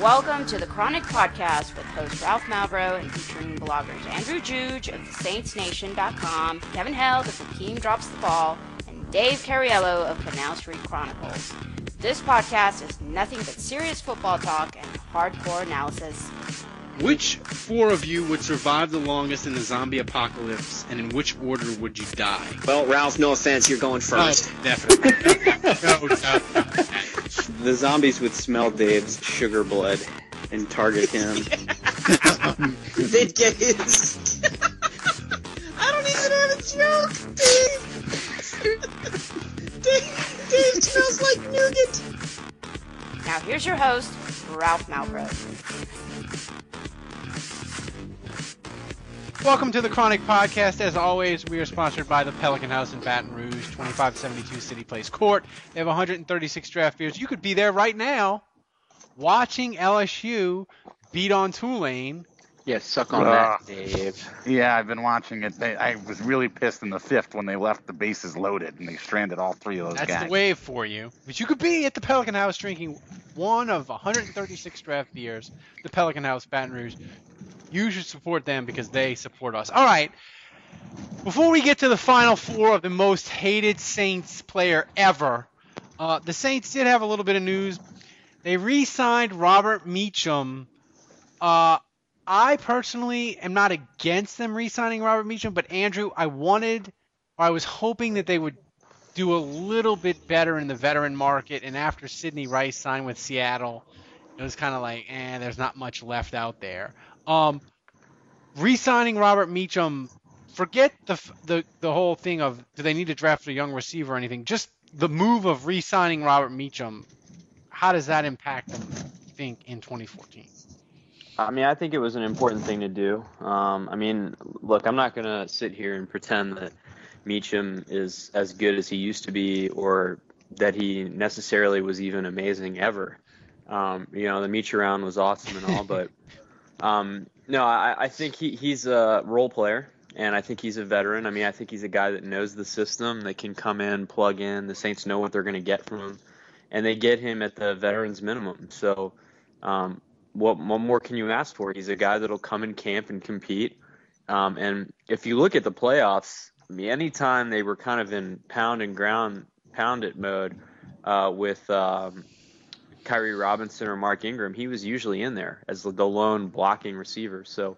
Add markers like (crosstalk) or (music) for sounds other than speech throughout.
Welcome to the Chronic Podcast with host Ralph Malbrough and featuring bloggers Andrew Juge of TheSaintsNation.com, Kevin Held of Hakeem Drops the Ball, and Dave Cariello of Canal Street Chronicles. This podcast is nothing but serious football talk and hardcore analysis. Which four of you would survive the longest in the zombie apocalypse, and in which order would you die? Well, Ralph, no offense, you're going oh, first. Oh, definitely. (laughs) no, no, no. The zombies would smell Dave's sugar blood and target him. (laughs) They'd get his. (laughs) I don't even have a joke, Dave. (laughs) Dave, Dave smells like nougat. Now here's your host, Ralph Malbrough. Welcome to the Chronic Podcast. As always, we are sponsored by the Pelican House in Baton Rouge, 2572 City Place Court. They have 136 draft beers. You could be there right now watching LSU beat on Tulane. Yeah, suck on Ah. that, Dave. Yeah, I've been watching it. They, I was really pissed in the fifth when they left the bases loaded and they stranded all three of those That's guys. the wave for you. But you could be at the Pelican House drinking one of 136 draft beers, the Pelican House Baton Rouge. You should support them because they support us. All right. Before we get to the final four of the most hated Saints player ever, uh, the Saints did have a little bit of news. They re-signed Robert Meacham. Uh, I personally am not against them re-signing Robert Meacham, but Andrew, I wanted, or I was hoping that they would do a little bit better in the veteran market. And after Sidney Rice signed with Seattle, it was kind of like, eh, there's not much left out there. Um, re-signing Robert Meacham, forget the the the whole thing of do they need to draft a young receiver or anything. Just the move of re-signing Robert Meacham. How does that impact them? Think in 2014. I mean, I think it was an important thing to do. Um, I mean, look, I'm not to sit here and pretend that Meacham is as good as he used to be or that he necessarily was even amazing ever. Um, you know, the Meach round was awesome and all, but (laughs) um, no, I, I think he, he's a role player and I think he's a veteran. I mean, I think he's a guy that knows the system, that can come in, plug in. The Saints know what they're going to get from him, and they get him at the veterans minimum. So, um, what, what more can you ask for? He's a guy that'll come in camp and compete. Um, and if you look at the playoffs, I mean, anytime they were kind of in pound and ground, pound it mode uh, with um, Khiry Robinson or Mark Ingram, he was usually in there as the lone blocking receiver. So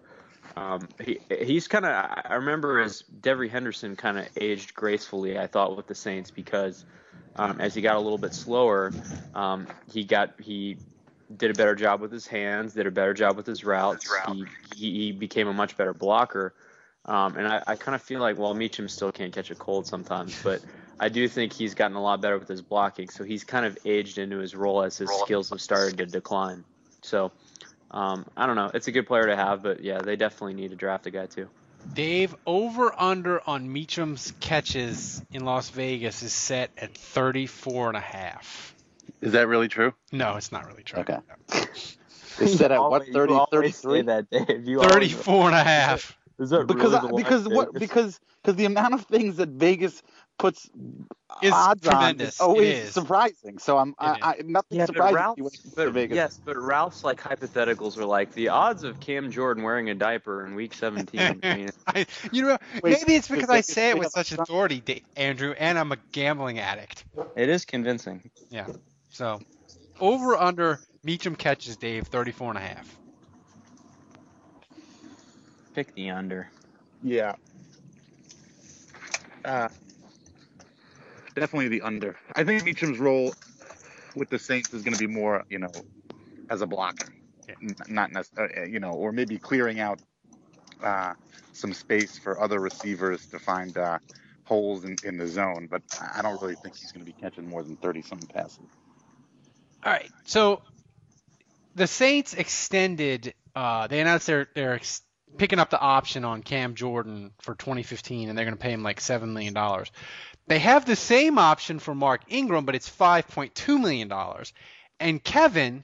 um, he, he's kind of. I remember as Devery Henderson kind of aged gracefully. I thought with the Saints because um, as he got a little bit slower, um, he got he did a better job with his hands, did a better job with his routes. He, he, he became a much better blocker. Um, and I, I kind of feel like, well, Meacham still can't catch a cold sometimes, but I do think he's gotten a lot better with his blocking. So he's kind of aged into his role as his skills have started to decline. So um, I don't know. It's a good player to have, but yeah, they definitely need to draft a guy too. Dave, over under on Meacham's catches in Las Vegas is set at 34 and a half. Is that really true? No, it's not really true. Okay. (laughs) They said at what 30, 33? that, Dave. You always- 34 and a half. Is that Because really the because what because because the amount of things that Vegas puts Is odds tremendous. on is always It is. surprising. So I'm I, I, nothing Yeah, but surprises Ralph's, me when it comes to but, Vegas. yes, but Ralph's like hypotheticals are like the odds of Cam Jordan wearing a diaper in Week 17. I mean, (laughs) I, you know, Wait, maybe it's because wait, I say it with such authority, Da- Andrew, and I'm a gambling addict. it is convincing. Yeah. So, over under Meacham catches, Dave, 34 and a half. Pick the under. Yeah. Uh, definitely the under. I think Meacham's role with the Saints is going to be more, you know, as a blocker, Yeah. Not necessarily, you know, or maybe clearing out uh, some space for other receivers to find uh, holes in, in the zone. But I don't really think he's going to be catching more than thirty something passes. All right. So, the Saints extended. Uh, they announced their their ex- picking up the option on Cam Jordan for 2015, and they're going to pay him like seven million dollars. They have the same option for Mark Ingram, but it's 5.2 million dollars. And Kevin,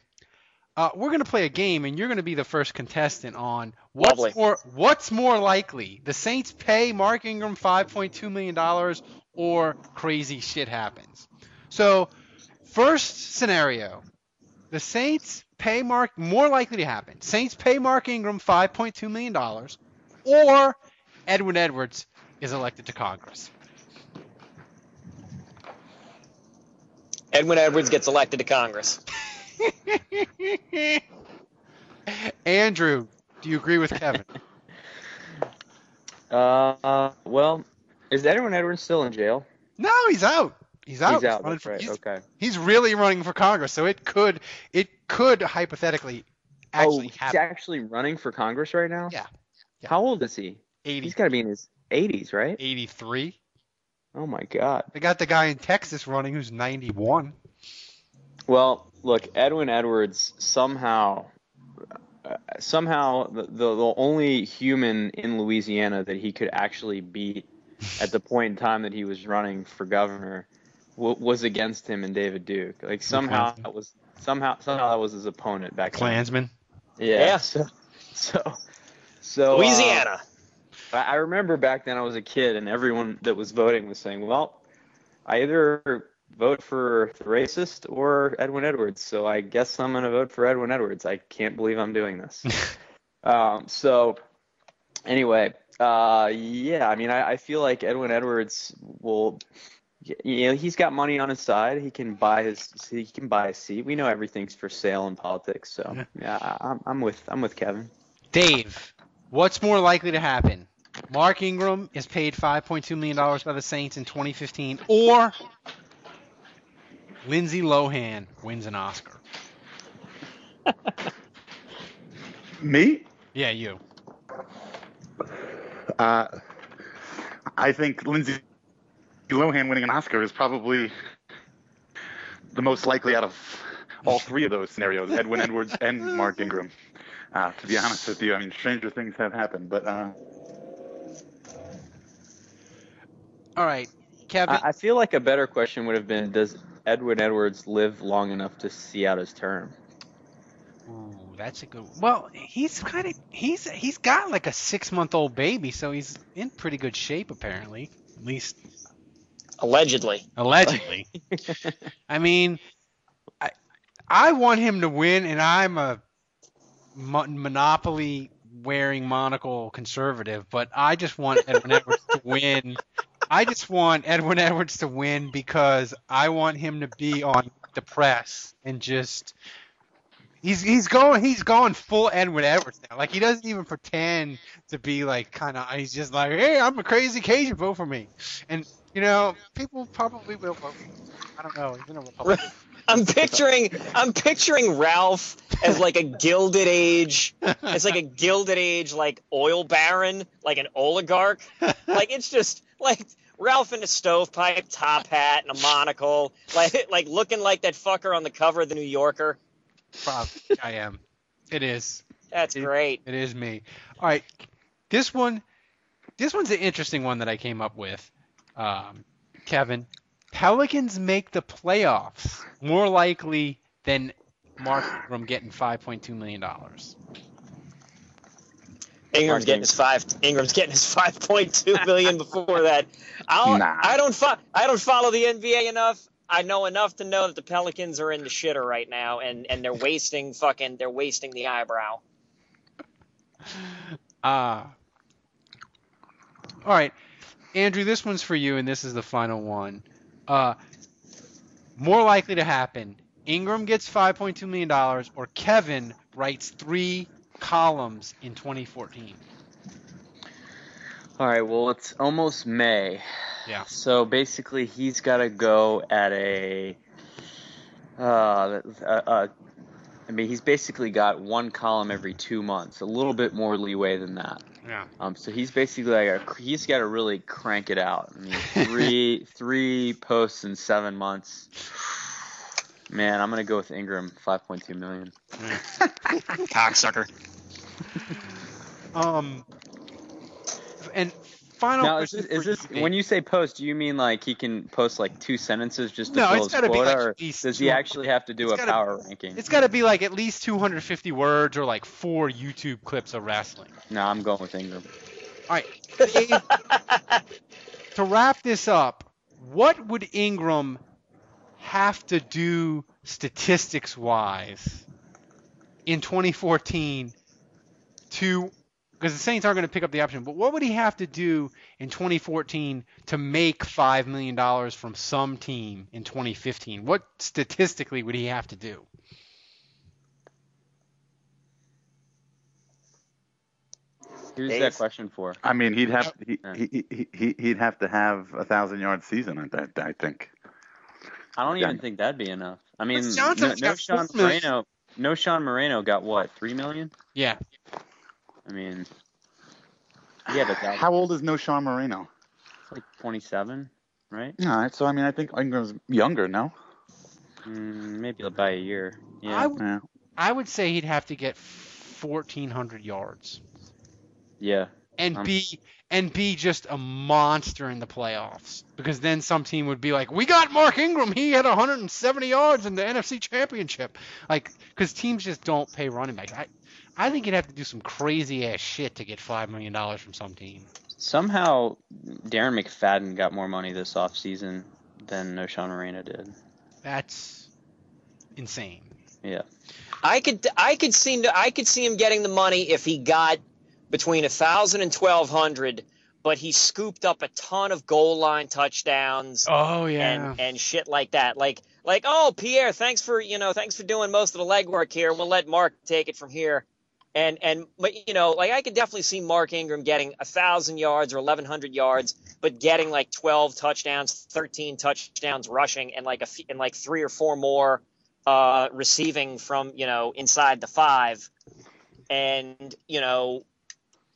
uh, we're going to play a game, and you're going to be the first contestant on what's Lovely. more what's more likely: the Saints pay Mark Ingram 5.2 million dollars, or crazy shit happens. So, first scenario: the Saints pay Mark more likely to happen. Saints pay Mark Ingram 5.2 million dollars, or Edwin Edwards is elected to Congress. Edwin Edwards gets elected to Congress. (laughs) Andrew, do you agree with Kevin? (laughs) Uh, well, is Edwin Edwards still in jail? No, he's out. He's out. He's out. running That's for- right. he's, Okay. he's really running for Congress, so it could it could hypothetically actually oh, actually he's happen. actually running for Congress right now. Yeah. Yeah. How old is he? 80, He's got to be in his 80s, right? 83. Oh my God. They got the guy in Texas running who's 91. Well, look, Edwin Edwards somehow, uh, somehow the, the the only human in Louisiana that he could actually beat at the point in time that he was running for governor w- was against him and David Duke. Like somehow that was somehow somehow that was his opponent back then. Klansman. Yeah. Yeah. So so so uh, Louisiana. I I remember back then I was a kid and everyone that was voting was saying, well, I either vote for the racist or Edwin Edwards. So I guess I'm going to vote for Edwin Edwards. I can't believe I'm doing this. (laughs) um, so anyway, uh, yeah, I mean, I, I feel like Edwin Edwards will, you know, he's got money on his side. He can buy his, he can buy a seat. We know everything's for sale in politics. So Yeah. yeah, I, I'm, I'm with, I'm with Kevin. Dave, what's more likely to happen? Mark Ingram is paid $5.2 million by the Saints in 2015, or Lindsay Lohan wins an Oscar. (laughs) Me? Yeah, you. Uh, I think Lindsay Lohan winning an Oscar is probably the most likely out of all three of those scenarios, Edwin Edwards and Mark Ingram. Uh, to be honest with you, I mean, stranger things have happened, but uh, All right, Kevin. I, I feel like a better question would have been, does Edwin Edwards live long enough to see out his term? Ooh, that's a good. Well, he's kind of he's he's got like a six month old baby, so he's in pretty good shape apparently. At least Allegedly. allegedly. (laughs) I mean, I I want him to win, and I'm a monopoly wearing monocle conservative, but I just want Edwin Edwards to (laughs) win. I just want Edwin Edwards to win because I want him to be on the press and just he's he's going he's going full Edwin Edwards now. Like he doesn't even pretend to be like kind of he's just like, hey, I'm a crazy Cajun, vote for me. And you know, people probably will vote. I don't know. In a Republican. (laughs) I'm picturing I'm picturing Ralph as like a gilded age as like a gilded age like oil baron, like an oligarch. Like it's just like Ralph in a stovepipe, top hat, and a monocle, (laughs) like like looking like that fucker on the cover of the New Yorker. Probably I am. It is. That's great. It is me. All right, this one, this one's an interesting one that I came up with, um, Kevin. Pelicans make the playoffs more likely than Mark from getting five point two million dollars. Ingram's getting his five. Ingram's getting his (laughs) five point two million before that. I don't. Nah. I don't. Fo- I don't follow the NBA enough. I know enough to know that the Pelicans are in the shitter right now, and and they're wasting fucking. They're wasting the eyebrow. Uh, all right, Andrew, this one's for you, and this is the final one. Uh, more likely to happen: Ingram gets five point two million dollars, or Kevin writes three columns in 2014. All right, well, it's almost May. Yeah. So basically, he's got to go at a. Uh, uh, uh, I mean, he's basically got one column every two months, a little bit more leeway than that. Yeah. Um, so he's basically like a, he's got to really crank it out. I mean, (laughs) three three posts in seven months. Man, I'm gonna go with Ingram, 5.2 million. (laughs) Cocksucker. Um, and final Now, is this, is this when you say post? Do you mean like he can post like two sentences just to No, fill it's his gotta be, quota, like, or does he actually have to do a gotta- power ranking? It's got to be like at least 250 words or like four YouTube clips of wrestling. No, I'm going with Ingram. All right, Dave, (laughs) to wrap this up, what would Ingram have to do statistics wise in 2014 to because the Saints aren't going to pick up the option, but what would he have to do in 2014 to make $5 million from some team in 2015? What statistically would he have to do? Who's Dave? that question for? I mean, he'd have he, he, he, he he'd have to have a thousand yard season. I, I think. I don't even Yeah. think that'd be enough. I mean, no, Johnson's no Sean. Moreno, Knowshon Moreno got what three million? Yeah. I mean, yeah, but that's How old is Knowshon Moreno? It's like 27, right? All right, so I mean, I think Ingram's younger, no? Mm, maybe by a year. Yeah. I, w- Yeah. I would say he'd have to get 1,400 yards yeah. and Um, be and be just a monster in the playoffs because then some team would be like, "We got Mark Ingram. He had 170 yards in the NFC Championship." Like, because teams just don't pay running backs. I, I think you'd have to do some crazy ass shit to get five million dollars from some team. Somehow, Darren McFadden got more money this offseason than Knowshon Moreno did. That's insane. Yeah. I could I could see I could see him getting the money if he got between a thousand and twelve hundred, but he scooped up a ton of goal line touchdowns Oh yeah. and and shit like that. Like like oh Pierre, thanks for you know thanks for doing most of the legwork here. We'll let Mark take it from here. And and but you know like I could definitely see Mark Ingram getting a thousand yards or eleven hundred yards, but getting like twelve touchdowns, thirteen touchdowns rushing, and like a f- and like three or four more uh, receiving from you know inside the five, and you know,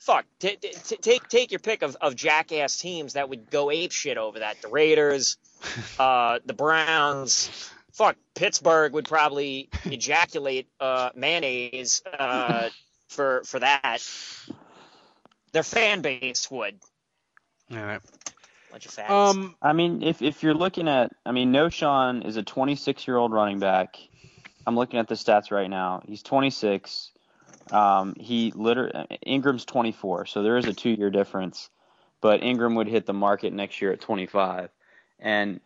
fuck, t- t- t- take take your pick of, of jackass teams that would go ape shit over that. The Raiders, (laughs) uh, the Browns, fuck, Pittsburgh would probably ejaculate uh, mayonnaise uh, for for that. Their fan base would. All right. Bunch of fags. Um. I mean, if if you're looking at, I mean, Knowshon is a 26 year old running back. I'm looking at the stats right now. He's 26. Um, he literally Ingram's 24, so there is a two year difference. But Ingram would hit the market next year at 25, and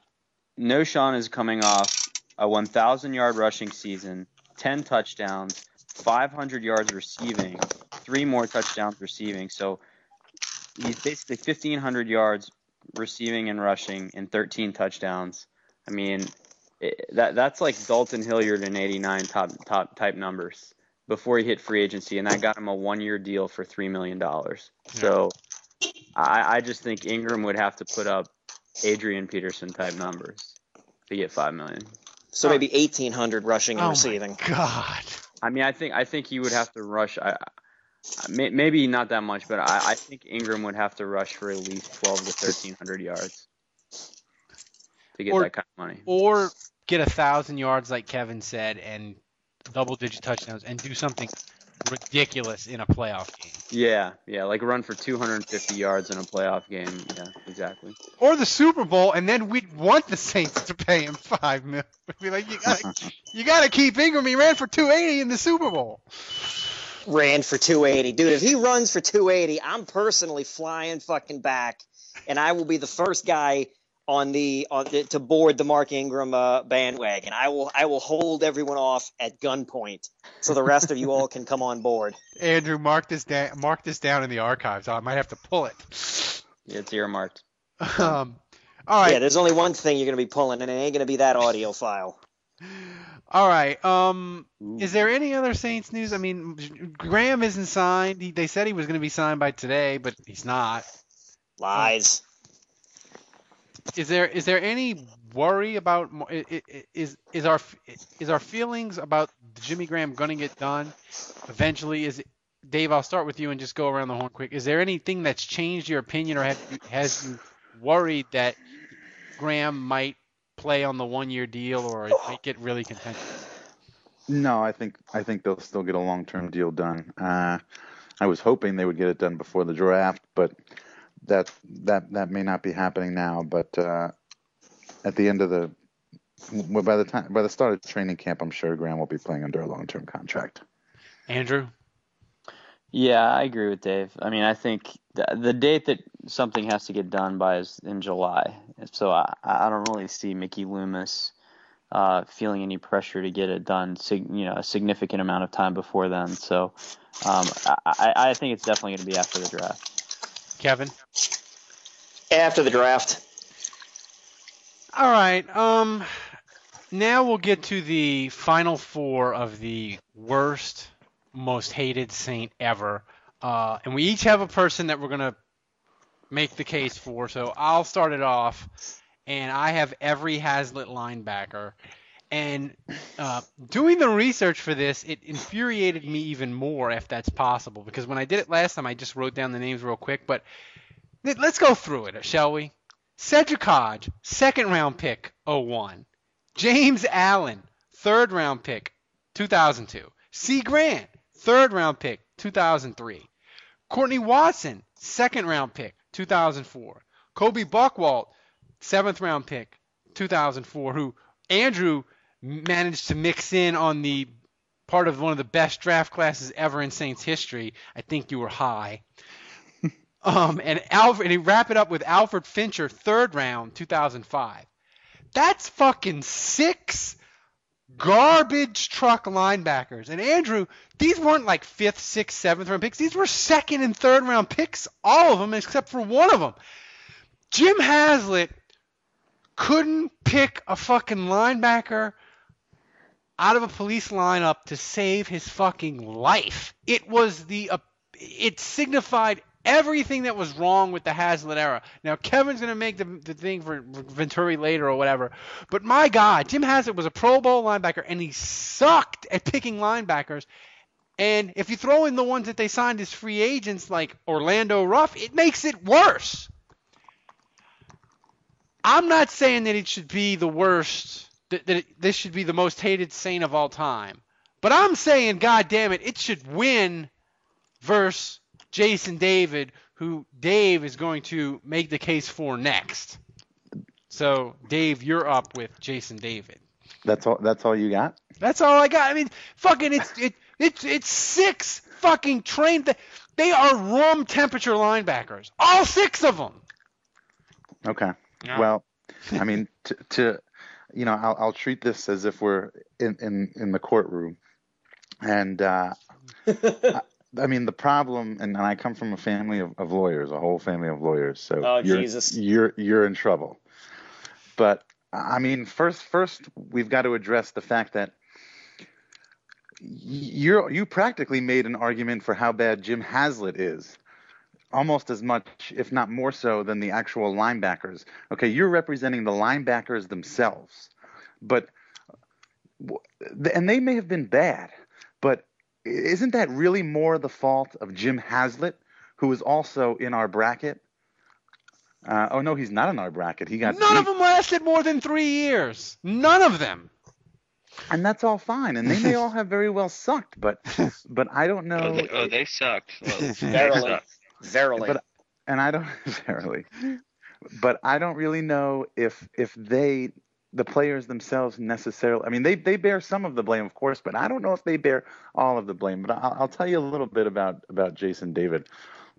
Knowshon is coming off a 1,000 yard rushing season, 10 touchdowns, 500 yards receiving, three more touchdowns receiving. So he's basically 1,500 yards receiving and rushing and 13 touchdowns. I mean, it, that that's like Dalton Hilliard in '89 top top type numbers before he hit free agency, and that got him a one year deal for three million dollars. So I, I just think Ingram would have to put up Adrian Peterson type numbers to get five million. so maybe eighteen hundred rushing and Oh my receiving. God. I mean, I think I think he would have to rush. I, I- may, maybe not that much, but I, I think Ingram would have to rush for at least 12 to 1300 yards to get Or- that kind of money. Or get a thousand yards like Kevin said and double digit touchdowns and do something ridiculous in a playoff game. Yeah, yeah, like run for 250 yards in a playoff game. Yeah, exactly. Or the Super Bowl, and then we'd want the Saints to pay him five million. We'd be like, you gotta, (laughs) you gotta keep Ingram. He ran for 280 in the Super Bowl. ran for 280. Dude, if he runs for 280, I'm personally flying fucking back, and I will be the first guy on the on the, to board the Mark Ingram uh, bandwagon. I will I will hold everyone off at gunpoint, so the rest of you all can come on board. (laughs) Andrew, mark this down. Mark this down in the archives. I might have to pull it. It's earmarked. (laughs) Um, all right. Yeah, there's only one thing you're gonna be pulling, and it ain't gonna be that audio file. (laughs) All right. Um, is there any other Saints news? I mean, Graham isn't signed. He, they said he was going to be signed by today, but he's not. Lies. Is there is there any worry about is is our is our feelings about Jimmy Graham going to get done eventually? Is it, Dave? I'll start with you and just go around the horn quick. Is there anything that's changed your opinion, or have has you worried that Graham might play on the one year deal, or it get really contentious? No, I think I think they'll still get a long term deal done. Uh, I was hoping they would get it done before the draft, but that that that may not be happening now. But uh, at the end of the well, by the time by the start of training camp, I'm sure Graham will be playing under a long-term contract. Andrew. Yeah, I agree with Dave. I mean, I think the, the date that something has to get done by is in July. So I, I don't really see Mickey Loomis uh, feeling any pressure to get it done, sig- you know, a significant amount of time before then. So um, I, I think it's definitely going to be after the draft. Kevin. After the draft. All right. Um, now we'll get to the final four of the worst, most hated Saint ever. Uh, and we each have a person that we're gonna make the case for. So I'll start it off, and I have every Haslett linebacker. And uh, doing the research for this, it infuriated me even more if that's possible. Because when I did it last time, I just wrote down the names real quick. But let's go through it, shall we? Sedrick Hodge, second round pick, 01. James Allen, third round pick, 2002. Cie Grant, third round pick, 2003. Courtney Watson, second round pick, 2004. Colby Bockwoldt, seventh round pick, 2004, who Andrew managed to mix in on the part of one of the best draft classes ever in Saints history. I think you were high. (laughs) um, and Alfred, and he wrap it up with Alfred Fincher, third round, 2005. That's fucking six garbage truck linebackers. And Andrew, these weren't like fifth, sixth, seventh round picks. These were second and third round picks, all of them except for one of them. Jim Haslett couldn't pick a fucking linebacker out of a police lineup to save his fucking life. It was the uh, it signified everything that was wrong with the Haslett era. Now Kevin's to make the, the thing for Venturi later or whatever, but my God, Jim Haslett was a Pro Bowl linebacker and he sucked at picking linebackers. And if you throw in the ones that they signed as free agents like Orlando Ruff, it makes it worse. I'm not saying that it should be the worst, that, that it, this should be the most hated Saint of all time. But I'm saying, God damn it, it should win versus Jason David, who Dave is going to make the case for next. So, Dave, you're up with Jason David. That's all. That's all you got. That's all I got. I mean, fucking, it's it it's it's six fucking trained. They are room temperature linebackers, all six of them. Okay. Yeah. Well, I mean, to, to you know, I'll, I'll treat this as if we're in in, in the courtroom, and uh, (laughs) I, I, mean the problem, and, and, I come from a family of, of, lawyers, a whole family of lawyers. So oh, you're, Jesus. you're you're in trouble. But I mean, first first we've got to address the fact that you you practically made an argument for how bad Jim Haslett is almost as much, if not more so, than the actual linebackers. Okay, you're representing the linebackers themselves, but and they may have been bad, but isn't that really more the fault of Jim Haslett, who is also in our bracket? Uh, oh no, he's not in our bracket. He got none of them lasted more than three years. None of them. And that's all fine, and they may (laughs) all have very well sucked, but but I don't know. Oh, they, oh, they sucked. Well, (laughs) they sucked. Verily. But, and I don't (laughs) verily, but I don't really know if if they the players themselves necessarily. I mean, they they bear some of the blame, of course, but I don't know if they bear all of the blame. But I'll, I'll tell you a little bit about about Jason David.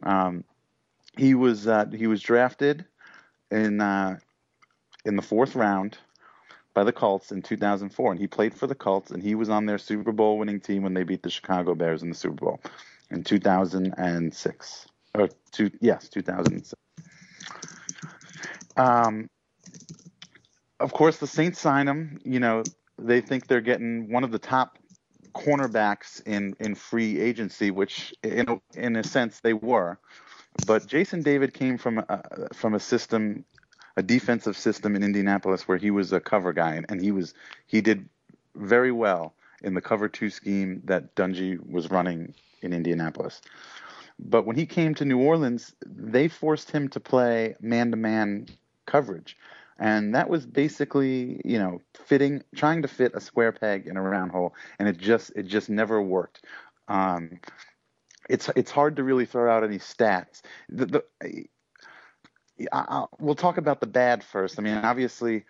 Um, he was uh, he was drafted in uh, in the fourth round by the Colts in 2004, and he played for the Colts, and he was on their Super Bowl winning team when they beat the Chicago Bears in the Super Bowl in 2006 or two, yes, 2006. Um, of course, the Saints sign him. You know, they think they're getting one of the top cornerbacks in in free agency, which in a, in a sense they were. But Jason David came from a, from a system, a defensive system in Indianapolis where he was a cover guy, and he was he did very well in the cover two scheme that Dungy was running in Indianapolis. But when he came to New Orleans, they forced him to play man to man coverage. And that was basically, you know, fitting, trying to fit a square peg in a round hole, and it just, it just never worked. Um, it's it's hard to really throw out any stats. The, the I, I, we'll talk about the bad first. I mean, obviously,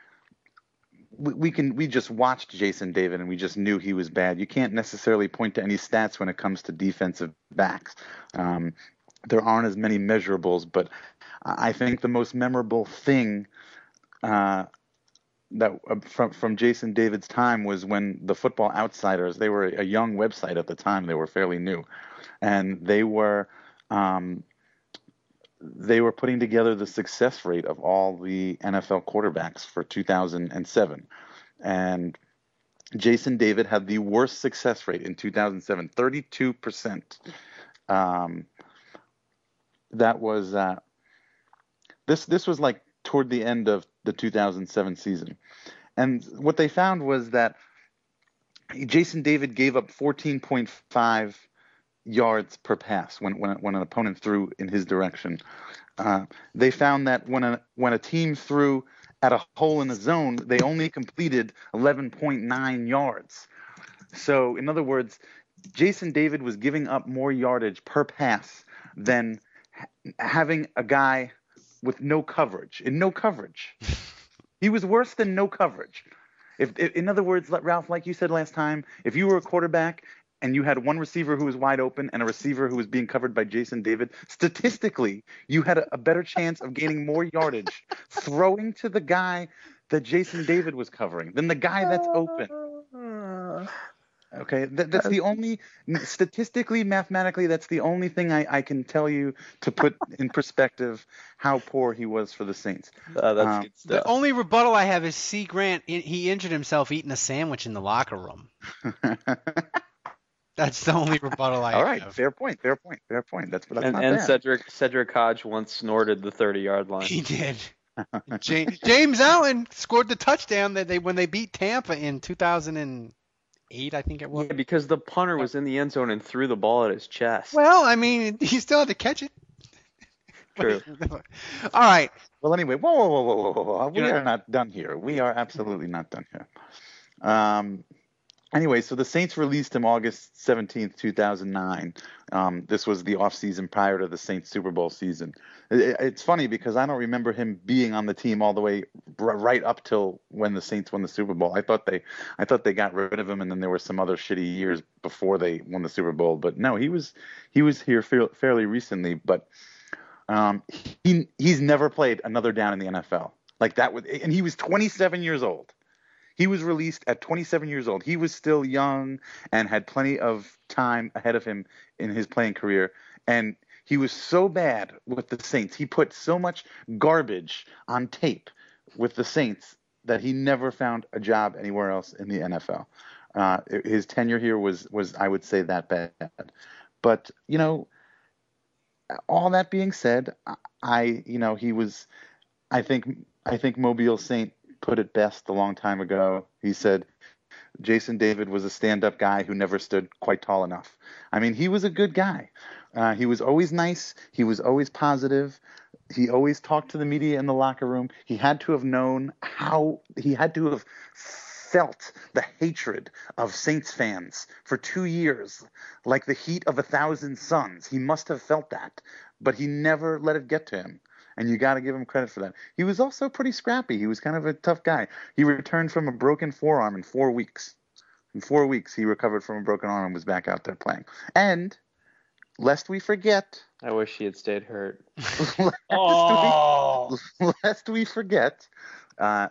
we, can we just watched Jason David and we just knew he was bad. You can't necessarily point to any stats when it comes to defensive backs. Um, there aren't as many measurables, but I think the most memorable thing uh, that uh, from from Jason David's time was when the Football Outsiders they were a young website at the time. They were fairly new, and they were um, they were putting together the success rate of all the NFL quarterbacks for 2007, and Jason David had the worst success rate in 2007, 32 percent. Um, that was uh, this this was like toward the end of the 2007 season, and what they found was that Jason David gave up 14.5 yards per pass when when, when an opponent threw in his direction. Uh, they found that when a when a team threw at a hole in the zone, they only completed 11.9 yards. So, in other words, Jason David was giving up more yardage per pass than having a guy with no coverage in no coverage. (laughs) he was worse than no coverage. If, if, in other words, Ralph, like you said last time, if you were a quarterback and you had one receiver who was wide open and a receiver who was being covered by Jason David, statistically, you had a, a better chance of gaining more yardage (laughs) throwing to the guy that Jason David was covering than the guy that's open. (sighs) Okay, that, that's the only statistically, mathematically, that's the only thing I, I can tell you to put in perspective how poor he was for the Saints. Uh, that's Um, good The only rebuttal I have is Cie Grant. He injured himself eating a sandwich in the locker room. (laughs) That's the only rebuttal I All right, have. fair point, fair point, fair point. That's that's and not and bad. Cedric Sedrick Hodge once snorted the 30 yard line. He did. James, James Allen scored the touchdown that they when they beat Tampa in 2008, I think it was. Yeah, because the punter was in the end zone and threw the ball at his chest. Well, I mean, he still had to catch it. True. (laughs) All right. Well, anyway, whoa, whoa, whoa, whoa, whoa, whoa. We You are not done here. We are absolutely not done here. Um, anyway, so the Saints released him August 17th, 2009. Um, this was the offseason prior to the Saints Super Bowl season. It, it's funny because I don't remember him being on the team all the way right up till when the Saints won the Super Bowl. I thought they, I thought they got rid of him, and then there were some other shitty years before they won the Super Bowl. But no, he was he was here fair, fairly recently. But um, he he's never played another down in the NFL like that. Was, and he was 27 years old. He was released at 27 years old. He was still young and had plenty of time ahead of him in his playing career. And he was so bad with the Saints. He put so much garbage on tape with the Saints that he never found a job anywhere else in the NFL. Uh, his tenure here was was I would say that bad. But you know, all that being said, I you know he was. I think I think Mobile Saint put it best a long time ago. He said Jason David was a stand-up guy who never stood quite tall enough. I mean, he was a good guy. Uh, he was always nice. He was always positive. He always talked to the media in the locker room. He had to have known how. He had to have felt the hatred of Saints fans for two years, like the heat of a thousand suns. He must have felt that, but he never let it get to him. And you got to give him credit for that. He was also pretty scrappy. He was kind of a tough guy. He returned from a broken forearm in four weeks. In four weeks, he recovered from a broken arm and was back out there playing. And lest we forget, I wish he had stayed hurt. (laughs) lest, Oh. we, (laughs) lest we forget, uh,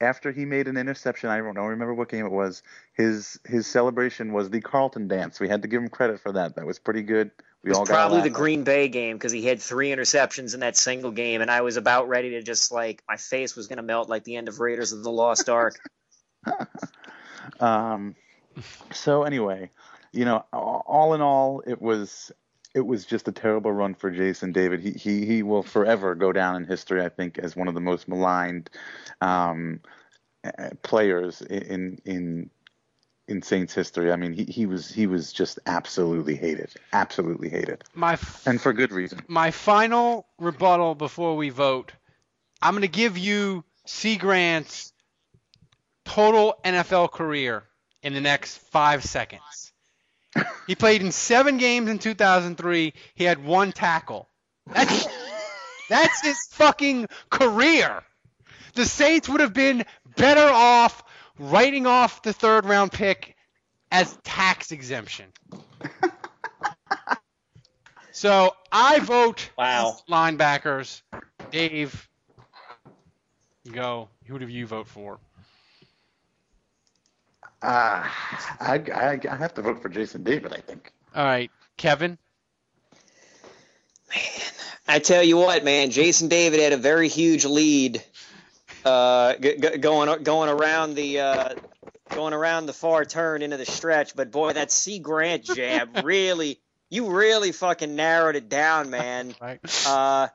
after he made an interception, I don't know, remember what game it was. His his celebration was the Carlton dance. We had to give him credit for that. That was pretty good. We It all was got probably the. Green Bay game because he had three interceptions in that single game, and I was about ready to just like my face was gonna melt like the end of Raiders of the Lost Ark. (laughs) Um, so anyway, you know, all all in all, it was it was just a terrible run for Jason David. He he he will forever go down in history, I think, as one of the most maligned um, uh, players in in in Saints history. I mean, he he was he was just absolutely hated, absolutely hated, My f- and for good reason. my final rebuttal before we vote. I'm going to give you Cie Grant's total NFL career in the next five seconds. He played in seven games in 2003. He had one tackle. That's, that's his fucking career. The Saints would have been better off writing off the third round pick as tax exemption. (laughs) so I vote Wow. linebackers. Dave, go. Who do you vote for? Uh, I, I, I have to vote for Jason David, I think. All right, Kevin. Man, I tell you what, man, Jason David had a very huge lead uh, g- g- going going around the uh, going around the far turn into the stretch. But boy, that Cie Grant jab (laughs) really, you really fucking narrowed it down, man. (laughs) Right. Uh,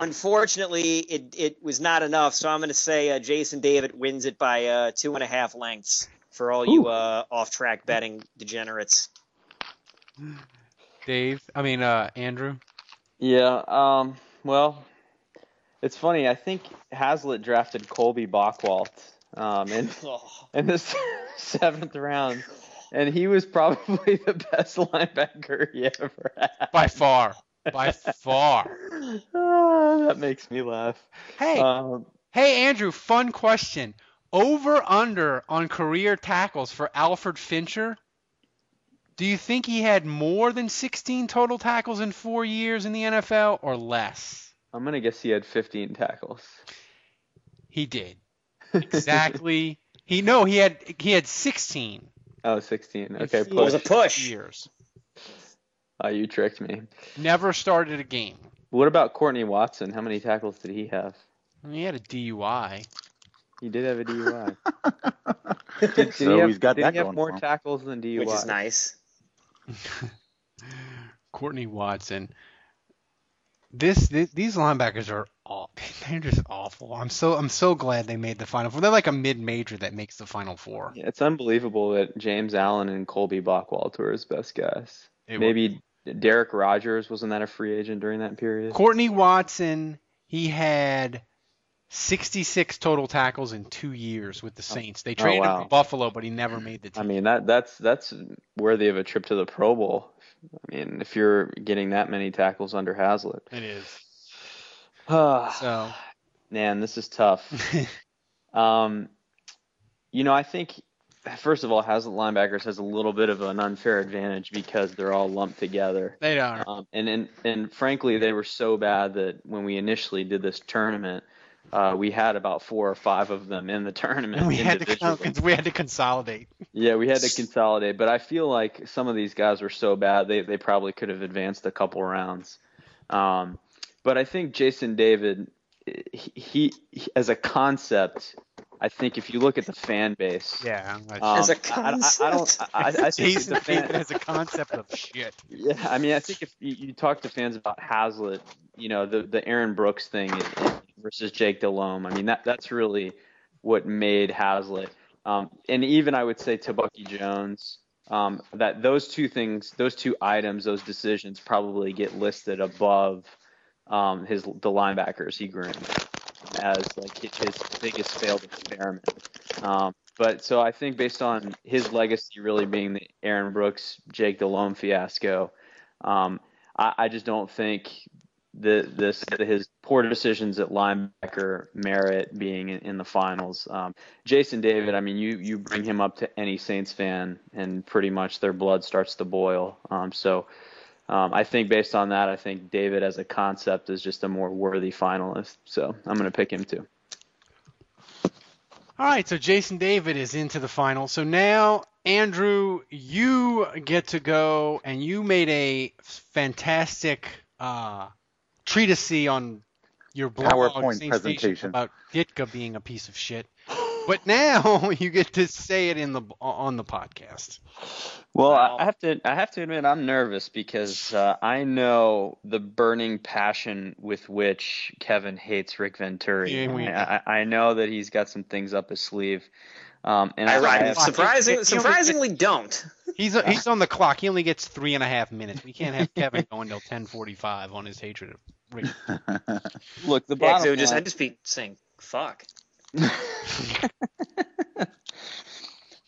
unfortunately, it it was not enough. So I'm going to say uh, Jason David wins it by uh, two and a half lengths for all you uh, off track betting degenerates. Dave. I mean, uh, Andrew. Yeah. Um. Well, it's funny. I think Haslett drafted Colby Bockwoldt um, in (laughs) in the seventh round, and he was probably the best linebacker he ever had. By far. By far. (laughs) Ah, that makes me laugh. Hey, Um, hey, Andrew. Fun question. Over under on career tackles for Alfred Fincher. Do you think he had more than 16 total tackles in four years in the NFL or less? I'm gonna guess he had 15 tackles. He did. (laughs) Exactly. he no, he had he had 16 Oh, 16. Okay, four It was a push. push. years. Oh, you tricked me. Never started a game. What about Courtney Watson? How many tackles did he have? He had a DUI. He did have a DUI. (laughs) Did, did So he have, he's got did that he have going more tackles than DUI? Which is nice. (laughs) Courtney Watson. This, th these linebackers are all (laughs) they're just awful. I'm so I'm so glad they made the final four. They're like a mid major that makes the final four. Yeah, it's unbelievable that James Allen and Colby Bockwoldt were his best guess. Were- Maybe Derrick Rodgers wasn't that a free agent during that period? Courtney Watson, he had 66 total tackles in two years with the oh. Saints. They Oh, traded him wow. to Buffalo, but he never made the team. I mean that that's that's worthy of a trip to the Pro Bowl. I mean, if you're getting that many tackles under Haslett. it is. (sighs) So man, this is tough. (laughs) Um, you know, I think first of all, Haslett linebackers has a little bit of an unfair advantage because they're all lumped together. they don't. Um, and, and and frankly, they were so bad that when we initially did this tournament, uh, we had about four or five of them in the (laughs) tournament. we had to we had to consolidate. Yeah, we had to consolidate, but I feel like some of these guys were so bad they they probably could have advanced a couple rounds. Um, but I think Jason David, he, he, he as a concept, I think if you look at the fan base, Yeah. um, As a I, I, I don't. I, I think Jason the fan, David has a concept of shit. yeah, I mean, I think if you, you talk to fans about Haslett, you know, the the Aaron Brooks thing versus Jake Delhomme, I mean, that that's really what made Haslett. Um, and even I would say to Bucky Jones, um, that those two things, those two items, those decisions probably get listed above um, his the linebackers he groomed as like his biggest failed experiment. Um, but so I think based on his legacy really being the Aaron Brooks, Jake Delhomme fiasco, um, I, I just don't think the this his poor decisions at linebacker merit being in, in the finals. Um, Jason David, I mean, you you bring him up to any Saints fan, and pretty much their blood starts to boil. Um, so. Um, I think based on that, I think David as a concept is just a more worthy finalist. So I'm going to pick him too. All right, so Jason David is into the final. So now, Andrew, you get to go, and you made a fantastic uh, treatise on your blog, PowerPoint presentation. about Ditka being a piece of shit. But now (laughs) you get to say it in the on the podcast. Well, Wow. I have to I have to admit I'm nervous because uh, I know the burning passion with which Kevin hates Rick Venturi. Yeah, we- I, I I know that he's got some things up his sleeve. Um, and I, I, I I surprising, He only surprisingly don't. He's he's on the clock. He only gets three and a half minutes. We can't have Kevin going until 10:45 on his hatred of Rick. (laughs) look the Yeah, 'cause bottom it would just I'd just be saying fuck. (laughs)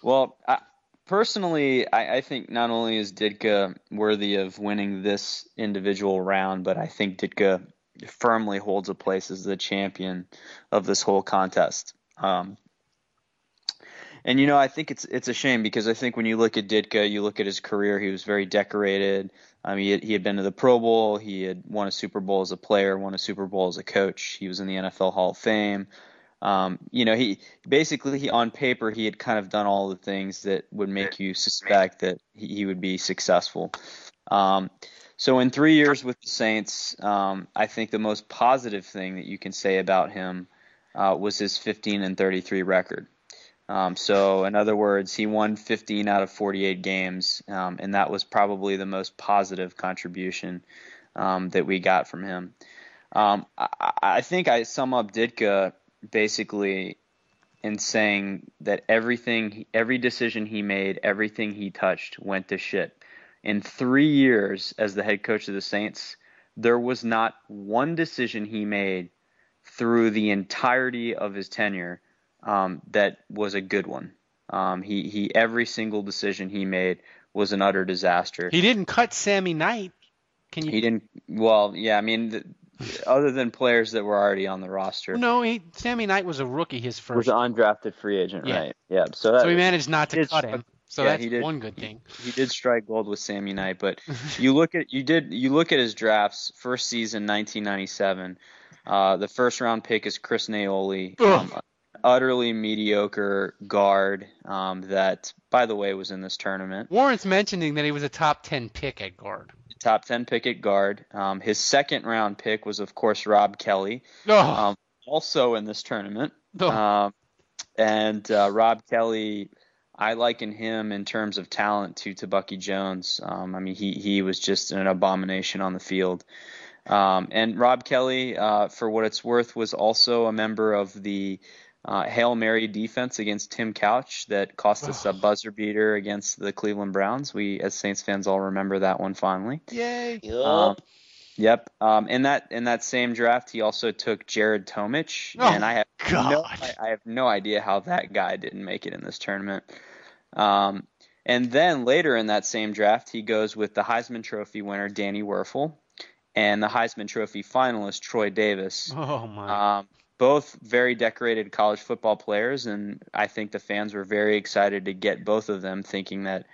well, I, personally, I, I think not only is Ditka worthy of winning this individual round, but I think Ditka firmly holds a place as the champion of this whole contest. Um, and you know, I think it's it's a shame because I think when you look at Ditka, you look at his career, he was very decorated. Um, he had, he had been to the Pro Bowl, he had won a Super Bowl as a player, won a Super Bowl as a coach. He was in the NFL Hall of Fame. Um, you know, he basically he, on paper he had kind of done all the things that would make you suspect that he, he would be successful. Um, so in three years with the Saints, um, I think the most positive thing that you can say about him uh, was his 15 and 33 record. Um, so, in other words, he won 15 out of 48 games, um, and that was probably the most positive contribution um, that we got from him. Um, I, I, think I sum up Ditka basically in saying that everything, every decision he made, everything he touched went to shit. In three years as the head coach of the Saints, there was not one decision he made through the entirety of his tenure um, that was a good one. Um, he he every single decision he made was an utter disaster. He didn't cut Sammy Knight. Can you? He didn't. Well, yeah. I mean, the, other than players that were already on the roster. No, he Sammy Knight was a rookie. His first was an undrafted free agent, Yeah. right? Yeah. So that, so he managed not to cut strike- him. So yeah, that's he did. one good thing. he did strike gold with Sammy Knight, but (laughs) you look at you did you look at his drafts. First season, 1997. Uh, the first round pick is Chris Naeole, um, utterly mediocre guard. Um, that, by the way, was in this tournament. Warren's mentioning that he was a top ten pick at guard. Top 10 pick at guard. Um, his second round pick was, of course, Rob Kelly, Oh, um, also in this tournament. oh. Um, and uh, Rob Kelly, I liken him in terms of talent to to Bucky Jones. Um, I mean, he he was just an abomination on the field. Um, and Rob Kelly, uh, for what it's worth, was also a member of the uh, Hail Mary defense against Tim Couch that cost us a buzzer beater against the Cleveland Browns. We, as Saints fans, all remember that one fondly. Yay! Yup. Um, yep. Um, in that in that same draft, he also took Jared Tomich, Oh, and I have no, I, I have no idea how that guy didn't make it in this tournament. Um, and then later in that same draft, he goes with the Heisman Trophy winner Danny Wuerffel and the Heisman Trophy finalist Troy Davis. Oh my! Um, both very decorated college football players, and I think the fans were very excited to get both of them, thinking that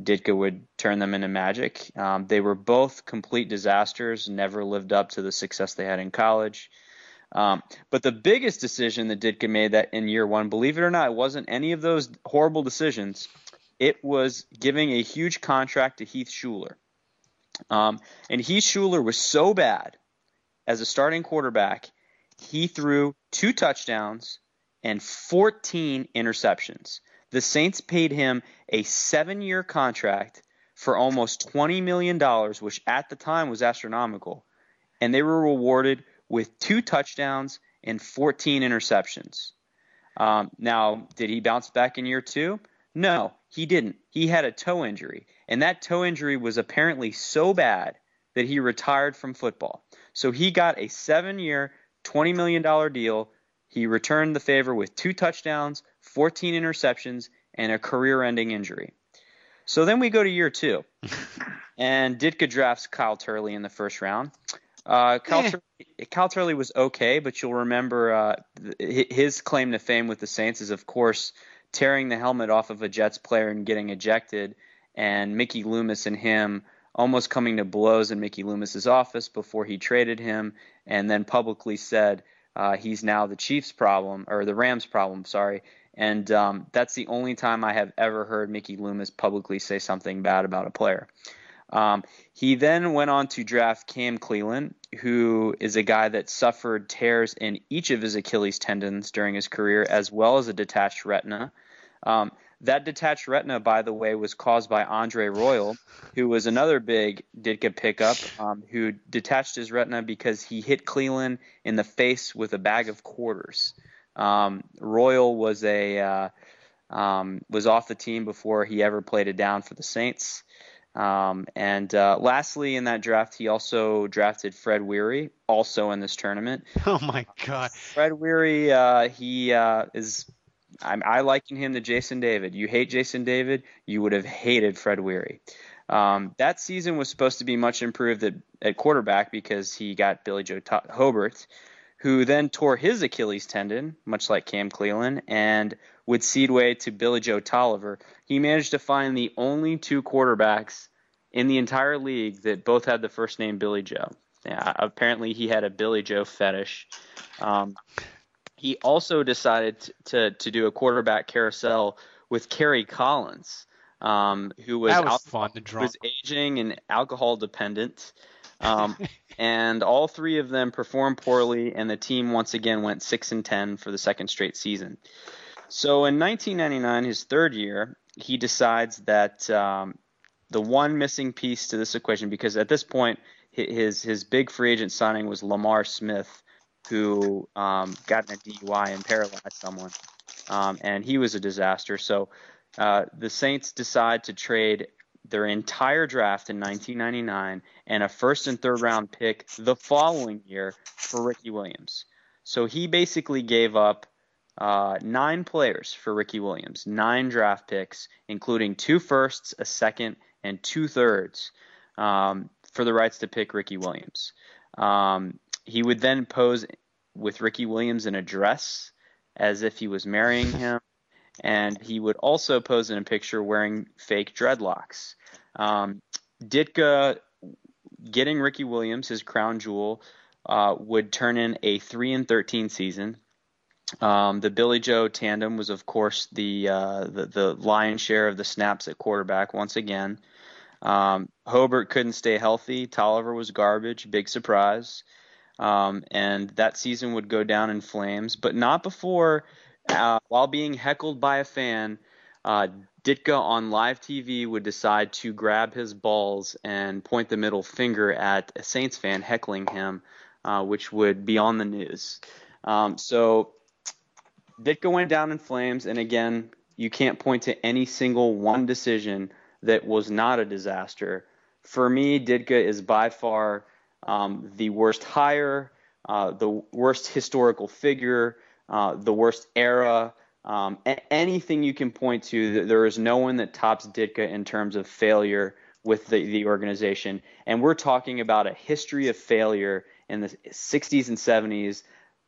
Ditka would turn them into magic. Um, they were both complete disasters, never lived up to the success they had in college. Um, but the biggest decision that Ditka made that in year one, believe it or not, it wasn't any of those horrible decisions. It was giving a huge contract to Heath Shuler. Um, and Heath Shuler was so bad as a starting quarterback, he threw two touchdowns and 14 interceptions. The Saints paid him a seven year contract for almost $20 million, which at the time was astronomical. And they were rewarded with two touchdowns and 14 interceptions. Um, now, did he bounce back in year two? No, he didn't. He had a toe injury, and that toe injury was apparently so bad that he retired from football. So he got a seven year, $20 million deal. He returned the favor with two touchdowns, 14 interceptions, and a career ending injury. So then we go to year two, (laughs) and Ditka drafts Kyle Turley in the first round. Uh, Kyle, Eh. Turley, Kyle Turley was okay, but you'll remember uh, his claim to fame with the Saints is, of course, tearing the helmet off of a Jets player and getting ejected, and Mickey Loomis and him almost coming to blows in Mickey Loomis's office before he traded him, and then publicly said uh, he's now the Chiefs' problem or the Rams' problem. Sorry, and um, that's the only time I have ever heard Mickey Loomis publicly say something bad about a player. Um, he then went on to draft Cam Cleland, who is a guy that suffered tears in each of his Achilles tendons during his career, as well as a detached retina. Um, that detached retina, by the way, was caused by Andre Royal, who was another big Ditka pickup, um, who detached his retina because he hit Cleland in the face with a bag of quarters. Um, Royal was a uh, um, was off the team before he ever played it down for the Saints. Um, and uh, lastly, in that draft, he also drafted Fred Weary, also in this tournament. Oh my God! Fred Weary, uh, he uh, is I'm, I liken him to Jason David. You hate Jason David, you would have hated Fred Weary. Um, that season was supposed to be much improved at, at quarterback because he got Billy Joe to- Hobert, who then tore his Achilles tendon, much like Cam Cleland, and with Seedway to Billy Joe Tolliver, he managed to find the only two quarterbacks in the entire league that both had the first name Billy Joe. Yeah, apparently he had a Billy Joe fetish. Um, he also decided to, to, to do a quarterback carousel with Kerry Collins, um, who was, was al- fun to was aging and alcohol dependent. Um, (laughs) and all three of them performed poorly, and the team once again went six and ten for the second straight season. So in 1999, his third year, he decides that um, the one missing piece to this equation, because at this point his his big free agent signing was Lamar Smith, who um, got in a DUI and paralyzed someone, um, and he was a disaster. So uh, the Saints decide to trade their entire draft in 1999 and a first and third round pick the following year for Ricky Williams. So he basically gave up uh, nine players for Ricky Williams, nine draft picks, including two firsts, a second, and two thirds um, for the rights to pick Ricky Williams. Um, he would then pose with Ricky Williams in a dress as if he was marrying (laughs) him, and he would also pose in a picture wearing fake dreadlocks. Um, Ditka getting Ricky Williams, his crown jewel, uh, would turn in a three and thirteen season. Um, the Billy Joe tandem was, of course, the, uh, the the lion's share of the snaps at quarterback once again. Um, Hobert couldn't stay healthy. Tolliver was garbage. Big surprise. Um, and that season would go down in flames, but not before, uh, while being heckled by a fan, uh, Ditka on live TV would decide to grab his balls and point the middle finger at a Saints fan heckling him, uh, which would be on the news. Um, so Ditka went down in flames, and again, you can't point to any single one decision that was not a disaster. For me, Ditka is by far um, the worst hire, uh, the worst historical figure, uh, the worst era. Um, a- anything you can point to, there is no one that tops Ditka in terms of failure with the, the organization. And we're talking about a history of failure in the 60s and 70s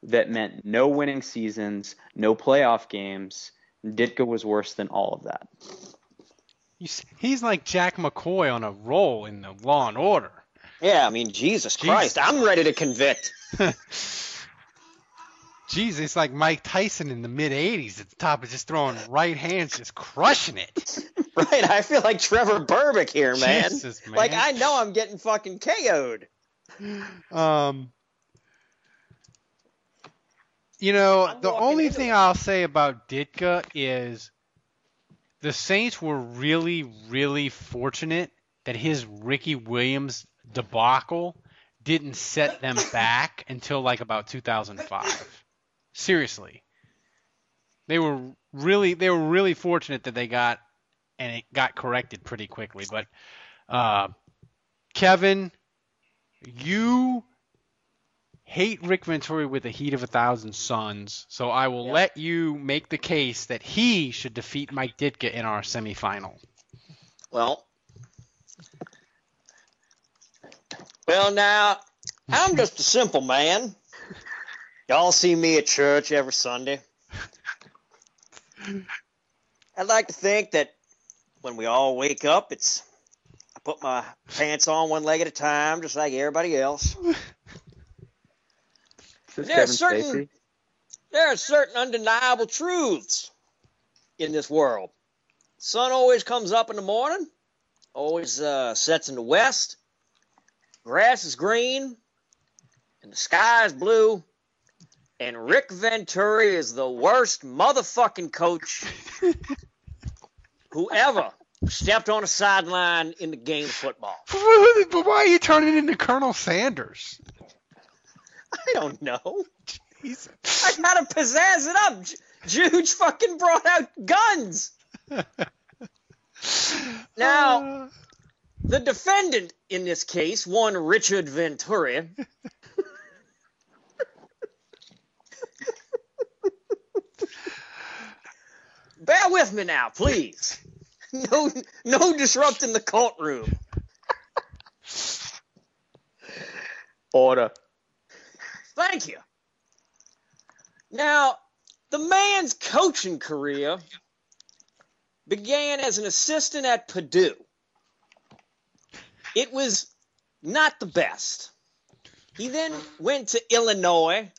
that meant no winning seasons, no playoff games. Ditka was worse than all of that. He's, he's like Jack McCoy on a roll in the Law and Order. Yeah, I mean, Jesus Christ, I'm ready to convict. (laughs) Jeez, it's like Mike Tyson in the mid '80s at the top of just throwing right hands, just crushing it. (laughs) Right, I feel like Trevor Berbick here, man. Jesus, man. Like I know I'm getting fucking KO'd. Um, you know, I'm the only thing it. I'll say about Ditka is the Saints were really, really fortunate that his Ricky Williams debacle didn't set them back until like about 2005. Seriously. They were really they were really fortunate that they got and it got corrected pretty quickly. But uh, Kevin, you hate Rick Venturi with the heat of a thousand suns, so I will Yeah. let you make the case that he should defeat Mike Ditka in our semifinal. Well, well now I'm just a simple man. Y'all see me at church every Sunday. I'd like to think that when we all wake up, it's I put my pants on one leg at a time, just like everybody else. There's certain-? There are certain undeniable truths in this world. Sun always comes up in the morning, always uh, sets in the west. Grass is green, and the sky is blue. And Rick Venturi is the worst motherfucking coach who ever stepped on a sideline in the game of football. (laughs) But why are you turning into Colonel Sanders? I don't know. He's I gotta pizzazz it up. Juge fucking brought out guns. (laughs) Now, uh, the defendant in this case, one Richard Venturi, bear with me now, please. No, no disrupting the cult room. Order. Thank you. Now, the man's coaching career began as an assistant at Purdue. It was not the best. He then went to Illinois,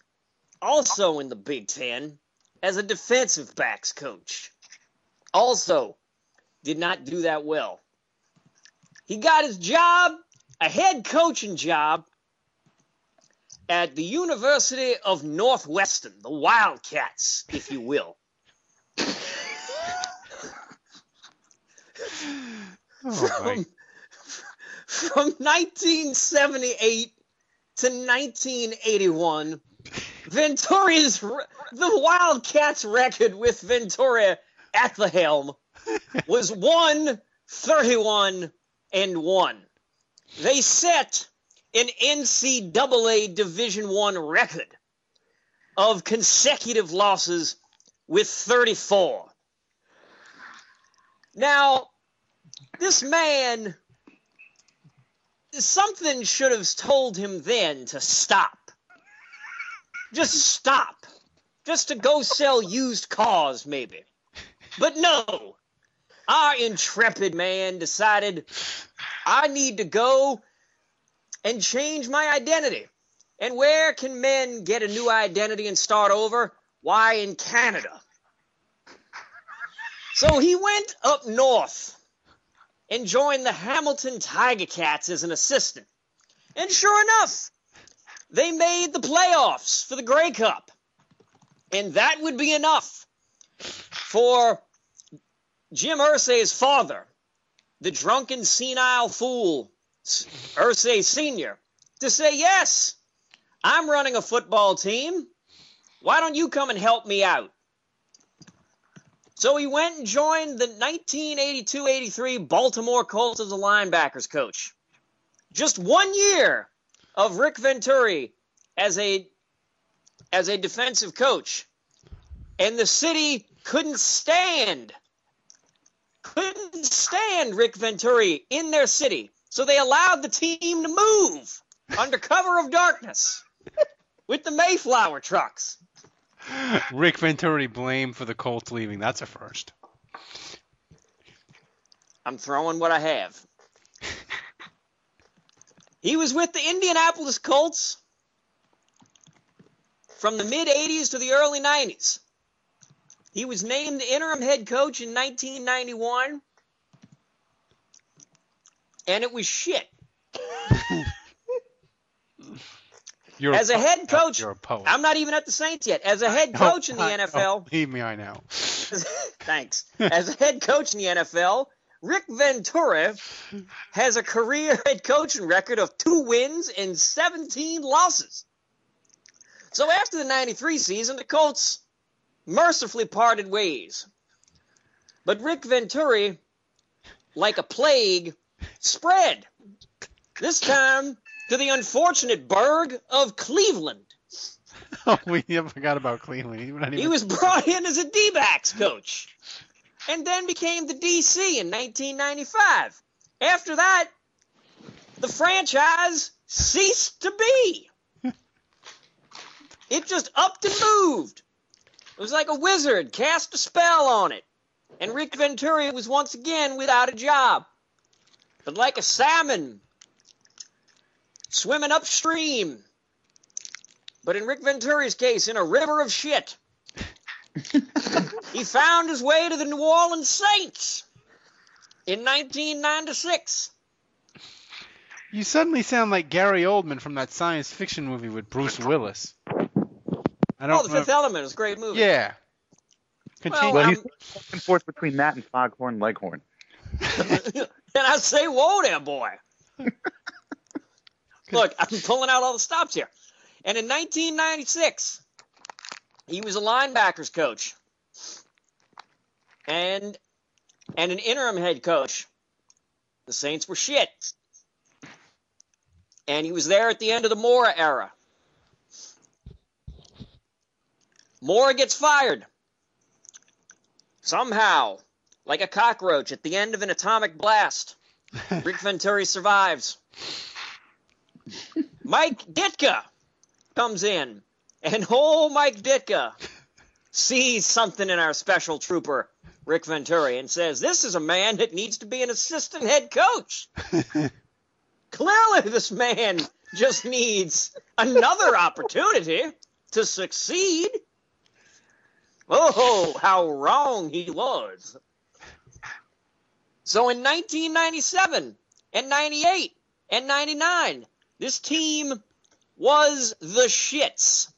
also in the Big Ten, as a defensive backs coach. Also, did not do that well. He got his job, a head coaching job, at the University of Northwestern, the Wildcats, if you will. (laughs) Oh, from, from 1978 to 1981, Venturi's the Wildcats record with Ventura at the helm was 131 and 1. They set an NCAA Division 1 record of consecutive losses with 34. Now, this man something should have told him then to stop. Just stop. Just to go sell used cars, maybe. But no. Our intrepid man decided I need to go and change my identity. And where can men get a new identity and start over? Why, in Canada. So he went up north and joined the Hamilton Tiger Cats as an assistant. And sure enough, they made the playoffs for the Grey Cup. And that would be enough for Jim Irsay's father, the drunken senile fool, Irsay Sr., to say, Yes, I'm running a football team. Why don't you come and help me out? So he went and joined the 1982 83 Baltimore Colts as a linebackers coach. Just one year of Rick Venturi as a as a defensive coach. And the city couldn't stand couldn't stand Rick Venturi in their city. So they allowed the team to move under cover of darkness with the Mayflower trucks. Rick Venturi blamed for the Colts leaving. That's a first. I'm throwing what I have. he was with the Indianapolis Colts from the mid 80s to the early 90s. He was named the interim head coach in 1991, and it was shit. (laughs) You're As a uh, poet. head coach, a. I'm not even at the Saints yet. As a head coach in the I- NFL, believe me, I know. (laughs) Thanks. (laughs) As a head coach in the NFL, Rick Venturi has a career head coaching record of two wins and 17 losses. So after the 93 season, the Colts mercifully parted ways. But Rick Venturi, like a plague, spread. This time to the unfortunate burg of Cleveland. (laughs) Oh, we forgot about Cleveland. He, He was brought in as a D-backs coach and then became the DC in 1995. After that, the franchise ceased to be. (laughs) It just upped and moved. It was like a wizard cast a spell on it. And Rick Venturi was once again without a job. But like a salmon swimming upstream. But in Rick Venturi's case, in a river of shit. (laughs) he found his way to the New Orleans Saints in 1996. You suddenly sound like Gary Oldman from that science fiction movie with Bruce Willis. I don't Oh, The Fifth Element is a great movie. Yeah. Continue. Well, I'm- he's back and forth between that and Foghorn Leghorn. (laughs) and I say, whoa there, boy. (laughs) Look, I'm pulling out all the stops here. And in 1996, he was a linebackers coach and and an interim head coach. The Saints were shit. And he was there at the end of the Mora era. Mora gets fired. Somehow, like a cockroach at the end of an atomic blast, (laughs) Rick Venturi survives. Mike Ditka comes in, and oh, Mike Ditka sees something in our special trooper, Rick Venturi, and says, This is a man that needs to be an assistant head coach. (laughs) Clearly, this man just needs another opportunity to succeed. Oh, how wrong he was. So in 1997 and 98 and 99, this team was the shits.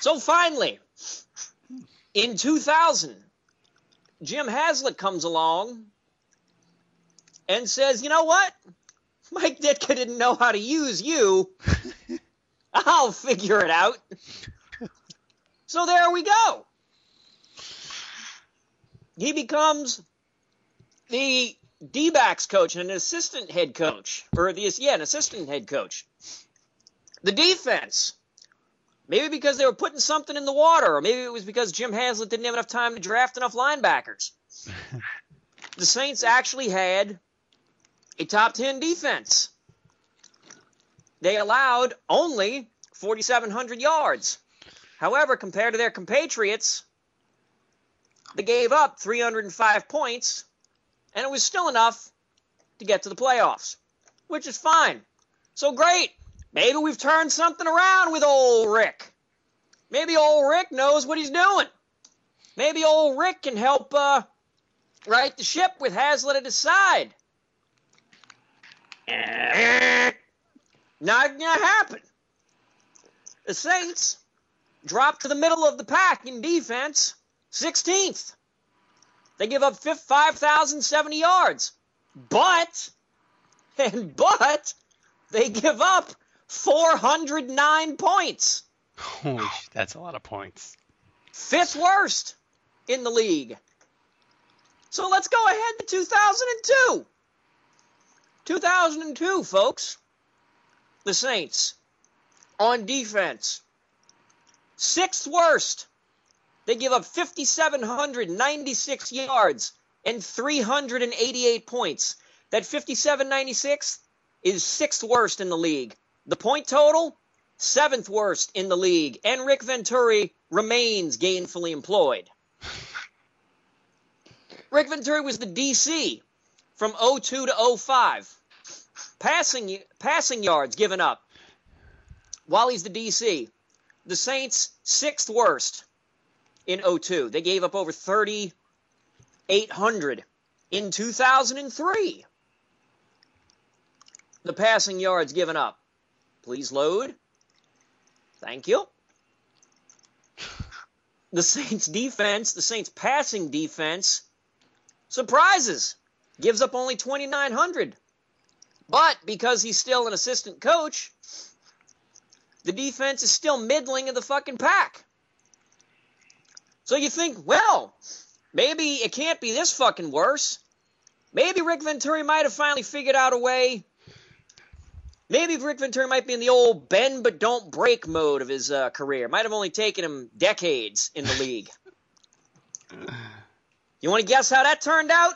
So finally, in 2000, Jim Haslett comes along and says, you know what? Mike Ditka didn't know how to use you. I'll figure it out. So there we go. He becomes the D backs coach and an assistant head coach, or the yeah, an assistant head coach. The defense, maybe because they were putting something in the water, or maybe it was because Jim Haslett didn't have enough time to draft enough linebackers. (laughs) the Saints actually had a top 10 defense. They allowed only 4,700 yards. However, compared to their compatriots, they gave up 305 points, and it was still enough to get to the playoffs, which is fine. So great. Maybe we've turned something around with old Rick. Maybe old Rick knows what he's doing. Maybe old Rick can help uh, right the ship with Haslett at his side. Not gonna happen. The Saints dropped to the middle of the pack in defense, 16th. They give up 5,070 yards. But, (laughs) and but, they give up 409 points. Holy that's a lot of points. Fifth worst in the league. So let's go ahead to 2002. 2002, folks. The Saints on defense. Sixth worst. They give up 5,796 yards and 388 points. That 5796 is sixth worst in the league. The point total, seventh worst in the league. And Rick Venturi remains gainfully employed. Rick Venturi was the DC from 02 to 05. Passing, passing yards given up while he's the DC. The Saints, sixth worst in 02. They gave up over 3,800 in 2003. The passing yards given up. Please load. Thank you. (laughs) The Saints defense, the Saints passing defense, surprises. Gives up only 2,900. But because he's still an assistant coach, the defense is still middling in the fucking pack. So you think, well, maybe it can't be this fucking worse. Maybe Rick Venturi might have finally figured out a way. Maybe Rick Venturi might be in the old bend but don't break mode of his uh, career. Might have only taken him decades in the league. you want to guess how that turned out?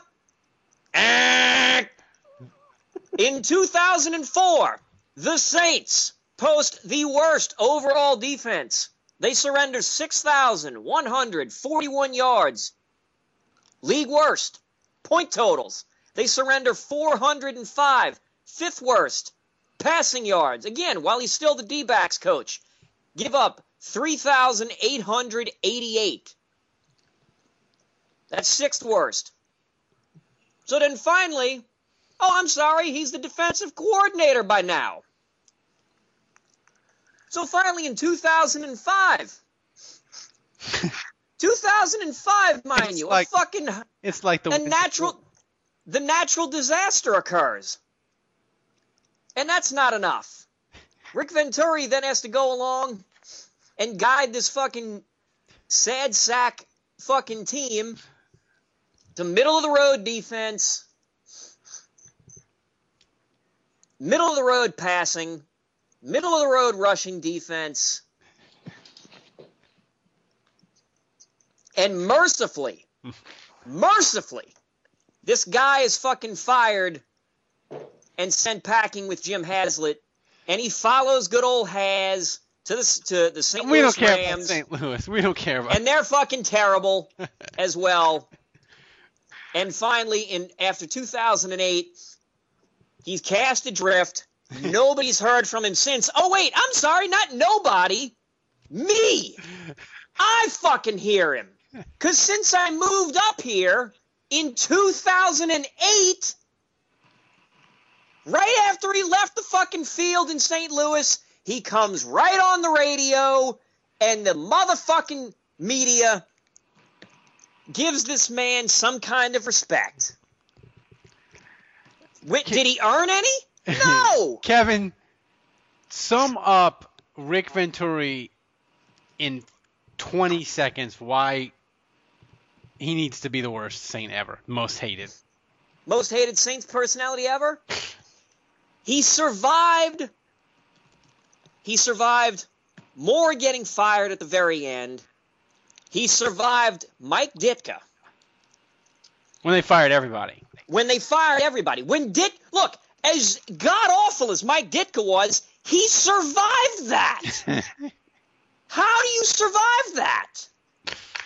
(laughs) In 2004, the Saints post the worst overall defense. They surrender 6,141 yards. League worst. Point totals. They surrender 405. Fifth worst. Passing yards. Again, while he's still the D backs coach, give up 3,888. That's sixth worst. So then finally, oh, I'm sorry, he's the defensive coordinator by now. So finally, in 2005, (laughs) 2005, mind It's you, like- a fucking It's like the a natural, the natural disaster occurs, and that's not enough. Rick Venturi then has to go along and guide this fucking sad sack fucking team to middle of the road defense, middle of the road passing, middle of the road rushing defense. And mercifully, mercifully, this guy is fucking fired and sent packing with Jim Haslett, and he follows good old Has to the to the St. We Louis don't care about St. Louis. We don't care about. and they're fucking terrible (laughs) as well. And finally, in after 2008, he's cast adrift. (laughs) Nobody's heard from him since. Oh wait, I'm sorry, not nobody, me. I fucking hear him. Cause since I moved up here in 2008, right after he left the fucking field in St. Louis, he comes right on the radio, and the motherfucking media gives this man some kind of respect. Did he earn any? No. (laughs) Kevin, sum up Rick Venturi in 20 seconds why he needs to be the worst Saint ever, most hated. Most hated Saints personality ever? He survived. He survived Mora getting fired at the very end. He survived Mike Ditka When they fired everybody. when they fired everybody. When Dick, look, as god awful as Mike Ditka was, he survived that. (laughs) How do you survive that?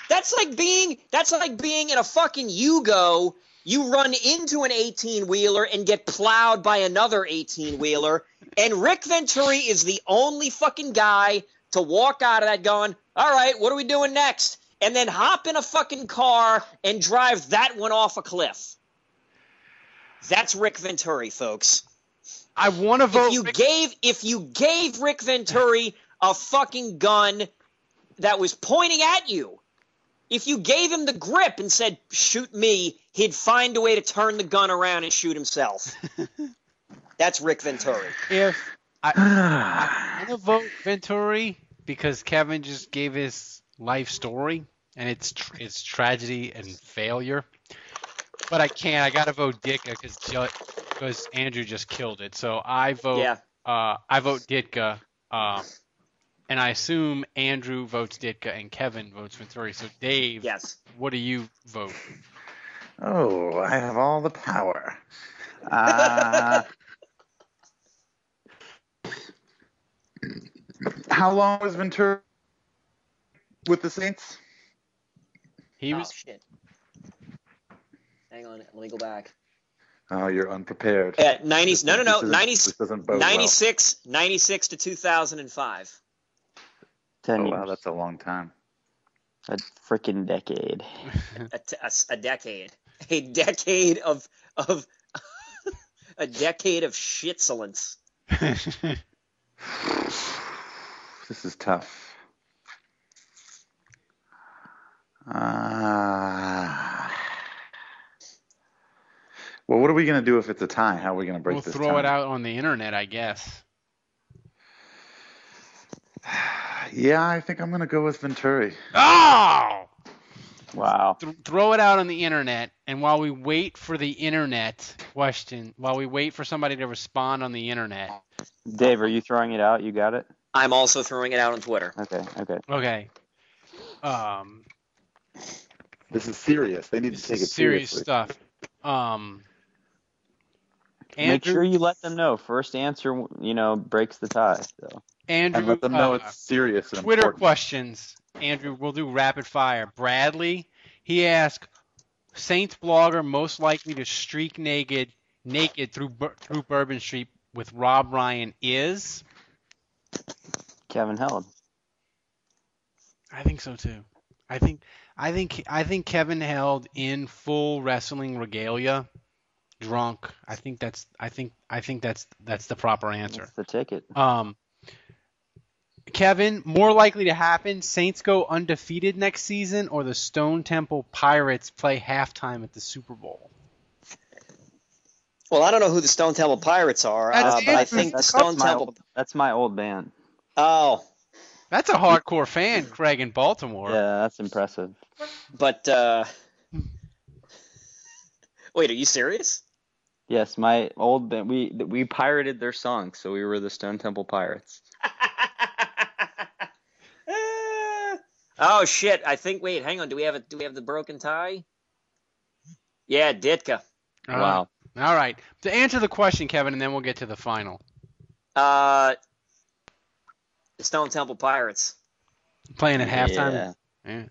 That's like being that's like being in a fucking Yugo. You run into an 18 wheeler and get plowed by another 18 wheeler. And Rick Venturi is the only fucking guy to walk out of that going, all right, what are we doing next? And then hop in a fucking car and drive that one off a cliff. That's Rick Venturi, folks. I want to vote. If you Rick- gave if you gave Rick Venturi a fucking gun that was pointing at you, if you gave him the grip and said shoot me, he'd find a way to turn the gun around and shoot himself. (laughs) That's Rick Venturi. if I, (sighs) I want to vote Venturi because Kevin just gave his life story and it's tr- it's tragedy and failure. But I can't. I gotta vote Ditka because because Andrew just killed it. So I vote. Yeah. Uh, I vote Ditka. Um, and I assume Andrew votes Ditka and Kevin votes Venturi. So Dave, Yes. what do you vote? Oh, I have all the power. Uh, (laughs) how long was Venturi with the Saints? He Oh was shit. Hang on, let me go back. Oh, you're unprepared. At 90 This- no no this no isn't- 90, This doesn't 96 96 to 2005. Ten. Oh, years. wow, that's a long time. a freaking decade. A decade, a decade of of (laughs) a decade of shitsolence. (laughs) This is tough. Uh, well, what are we going to do if it's a tie? How are we going to break this? we'll this throw it out on the internet, I guess. (sighs) Yeah, I think I'm going to go with Venturi. Oh! Wow. Th- throw it out on the internet, and while we wait for the internet question, while we wait for somebody to respond on the internet, Dave, are you throwing it out? You got it? I'm also throwing it out on Twitter. Okay, okay. okay. Um, This is serious. They need to take it serious seriously. stuff. Um, Make sure you let them know. First answer, you know, breaks the tie. So Andrew, And let them know uh, it's serious and Twitter important. questions. Andrew, we'll do rapid fire. Bradley, he asked, Saints blogger most likely to streak naked, naked through Bur- through Bourbon Street with Rob Ryan is. Kevin Held. I think so too. I think I think I think Kevin held in full wrestling regalia, drunk. I think that's I think I think that's that's the proper answer. That's the ticket. Um, Kevin, more likely to happen: Saints go undefeated next season, or the Stone Temple Pirates play halftime at the Super Bowl. Well, I don't know who the Stone Temple Pirates are, uh, but I Andrew. think the That's Stone my Temple. old, that's my old band. Oh, That's a hardcore fan, Craig in Baltimore. Yeah, that's impressive. but uh, (laughs) wait, are you serious? Yes, my old band. We we pirated their songs, so we were the Stone Temple Pirates. (laughs) Oh shit! I think. Wait, hang on. Do we have a? Do we have the broken tie? Yeah, Ditka. Uh, All right. To answer the question, Kevin, and then we'll get to the final. Uh, the Stone Temple Pirates. Playing at halftime. Yeah. Yeah.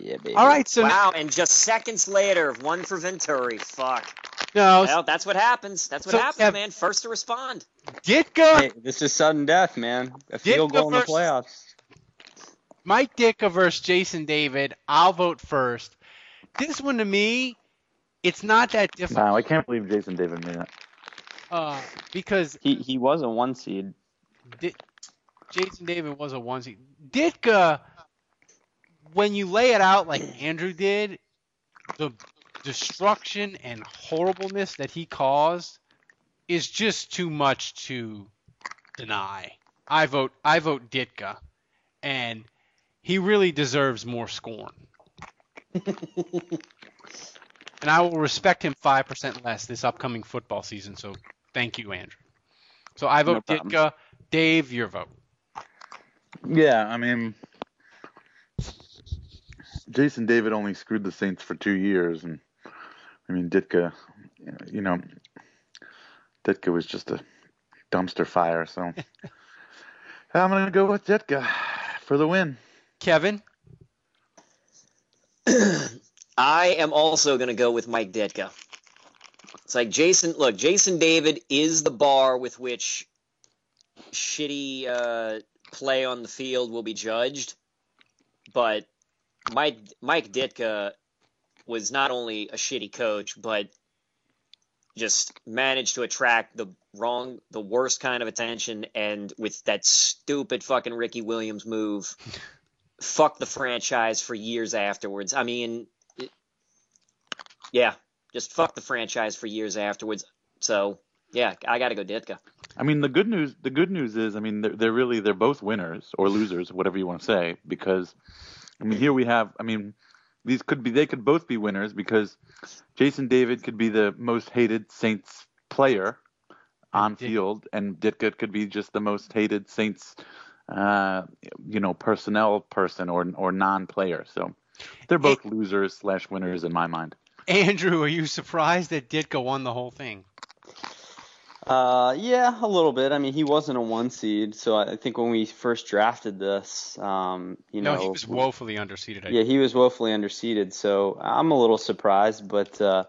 Yeah, baby. All right. So wow, and just seconds later, one for Venturi. Fuck. No, Well, that's what happens. That's what So, happens, Kev- man. First to respond. Ditka, Hey, this is sudden death, man. A field Ditka goal in the playoffs. Mike Ditka versus Jason David. I'll vote first. This one to me, it's not that difficult Wow, I can't believe Jason David made that. uh, because He he was a one seed. Di- Jason David was a one seed. Ditka, when you lay it out like Andrew did, the destruction and horribleness that he caused is just too much to deny. I vote I vote Ditka, and he really deserves more scorn. (laughs) and I will respect him five percent less this upcoming football season. So thank you, Andrew. So I vote problem. Ditka. Dave, your vote. Yeah, I mean, Jason David only screwed the Saints for two years, and I mean Ditka, you know, Ditka was just a dumpster fire. So (laughs) I'm gonna go with Ditka for the win. Kevin. (clears throat) I am also going to go with Mike Ditka. It's like Jason. Look, Jason David is the bar with which shitty uh, play on the field will be judged, but Mike Mike Ditka was not only a shitty coach, but just managed to attract the wrong, the worst kind of attention, and with that stupid fucking Ricky Williams move, (laughs) fuck the franchise for years afterwards. I mean, it- yeah, just fuck the franchise for years afterwards. So yeah, I got to go Ditka. I mean, the good news the good news is, I mean, they're, they're really they're both winners or losers, whatever you want to say, because I mean, here we have, I mean, these could be they could both be winners because Jason David could be the most hated Saints player on field, and Ditka could be just the most hated Saints, uh, you know, personnel person or or non-player. So they're both losers slash winners in my mind. Andrew, are you surprised that Ditka won the whole thing? Uh, yeah, a little bit. I mean, he wasn't a one seed, so I think when we first drafted this, um, you know. No, know, he was woefully underseeded. I Yeah, he was woefully underseeded, so I'm a little surprised, but uh,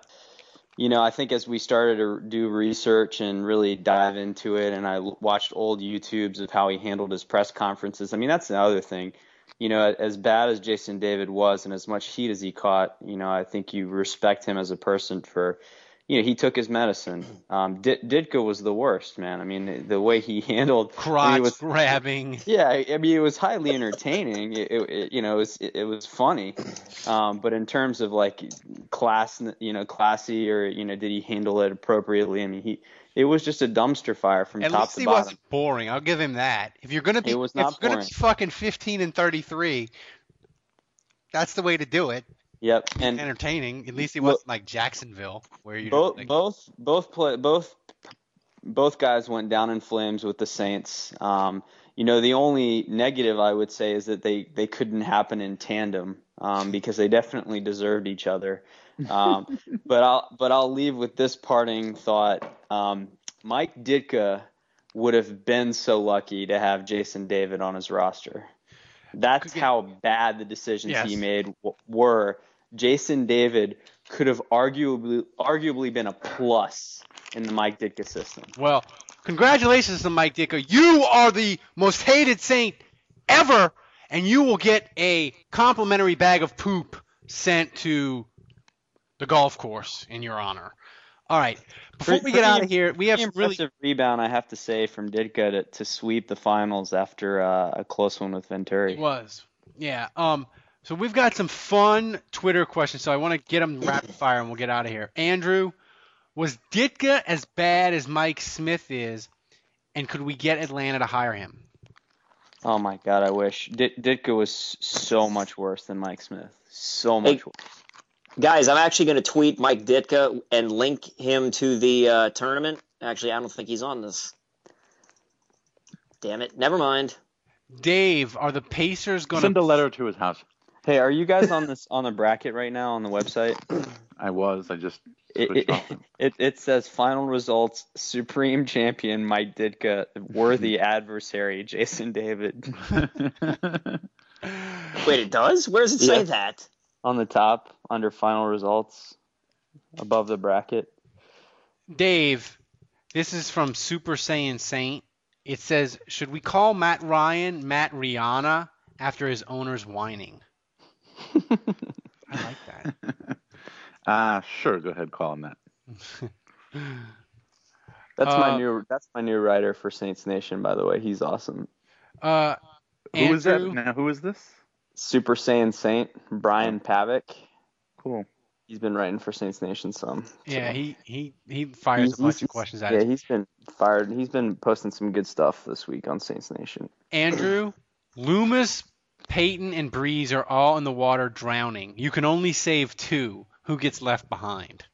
you know, I think as we started to do research and really dive into it, and I watched old YouTubes of how he handled his press conferences. I mean, that's another thing. You know, as bad as Jason David was, and as much heat as he caught, you know, I think you respect him as a person for, you know, he took his medicine. Um, D- Ditka was the worst, man. I mean, the way he (laughs) handled I mean, Crotch was, grabbing. (laughs) yeah, I mean, it was highly entertaining. It, it, you know, it was, it, it was funny. Um, but in terms of like class, you know, classy or you know, did he handle it appropriately? I mean, he it was just a dumpster fire from At top least to he bottom. wasn't boring. I'll give him that. If you're gonna be, It was not if you're gonna be fucking 15 and 33, that's the way to do it. Yep, and Entertaining. At least he wasn't like Jacksonville, where you both like, both both play both both guys went down in flames with the Saints. Um, you know, the only negative I would say is that they they couldn't happen in tandem um, because they definitely deserved each other. Um, (laughs) but I'll but I'll leave with this parting thought. Um, Mike Ditka would have been so lucky to have Jason David on his roster. That's how bad the decisions he made w- were. Jason David could have arguably arguably been a plus in the Mike Ditka system. Well, congratulations to Mike Ditka. You are the most hated Saint ever, and you will get a complimentary bag of poop sent to the golf course in your honor. All right. Before Pretty- we get out of here, we have some really impressive rebound, I have to say, from Ditka to, to sweep the finals after uh, a close one with Venturi. It was. Yeah. Um. So we've got some fun Twitter questions. So I want to get them rapid fire, and we'll get out of here. Andrew, was Ditka as bad as Mike Smith is, and could we get Atlanta to hire him? Oh my God, I wish Dit- Ditka was so much worse than Mike Smith. So much Hey, worse. Guys, I'm actually going to tweet Mike Ditka and link him to the uh, tournament. Actually, I don't think he's on this. Damn it. Never mind. Dave, are the Pacers going to Send a letter to his house. Hey, are you guys on this on the bracket right now on the website? (clears throat) I was. I just It, it, off. (laughs) it, it says final results: Supreme Champion Mike Ditka, worthy (laughs) adversary Jason David. (laughs) Wait, it does? Where does it say that? on the top under final results, above the bracket. Dave, this is from Super Saiyan Saint. It says, should we call Matt Ryan Matt Rihanna after his owner's whining? (laughs) I like that. (laughs) Ah, sure. Go ahead, call him that. (laughs) That's Uh, my new that's my new writer for Saints Nation, by the way. He's awesome. Uh, Who is that? Now, who is this? Super Saiyan Saint Brian Pavick. Cool. He's been writing for Saints Nation some. yeah, so. he, he, he fires He's- a bunch of questions at Yeah, us. he's been fired. He's been posting some good stuff this week on Saints Nation. Andrew, Loomis, Payton, and Brees are all in the water drowning. You can only save two. Who gets left behind?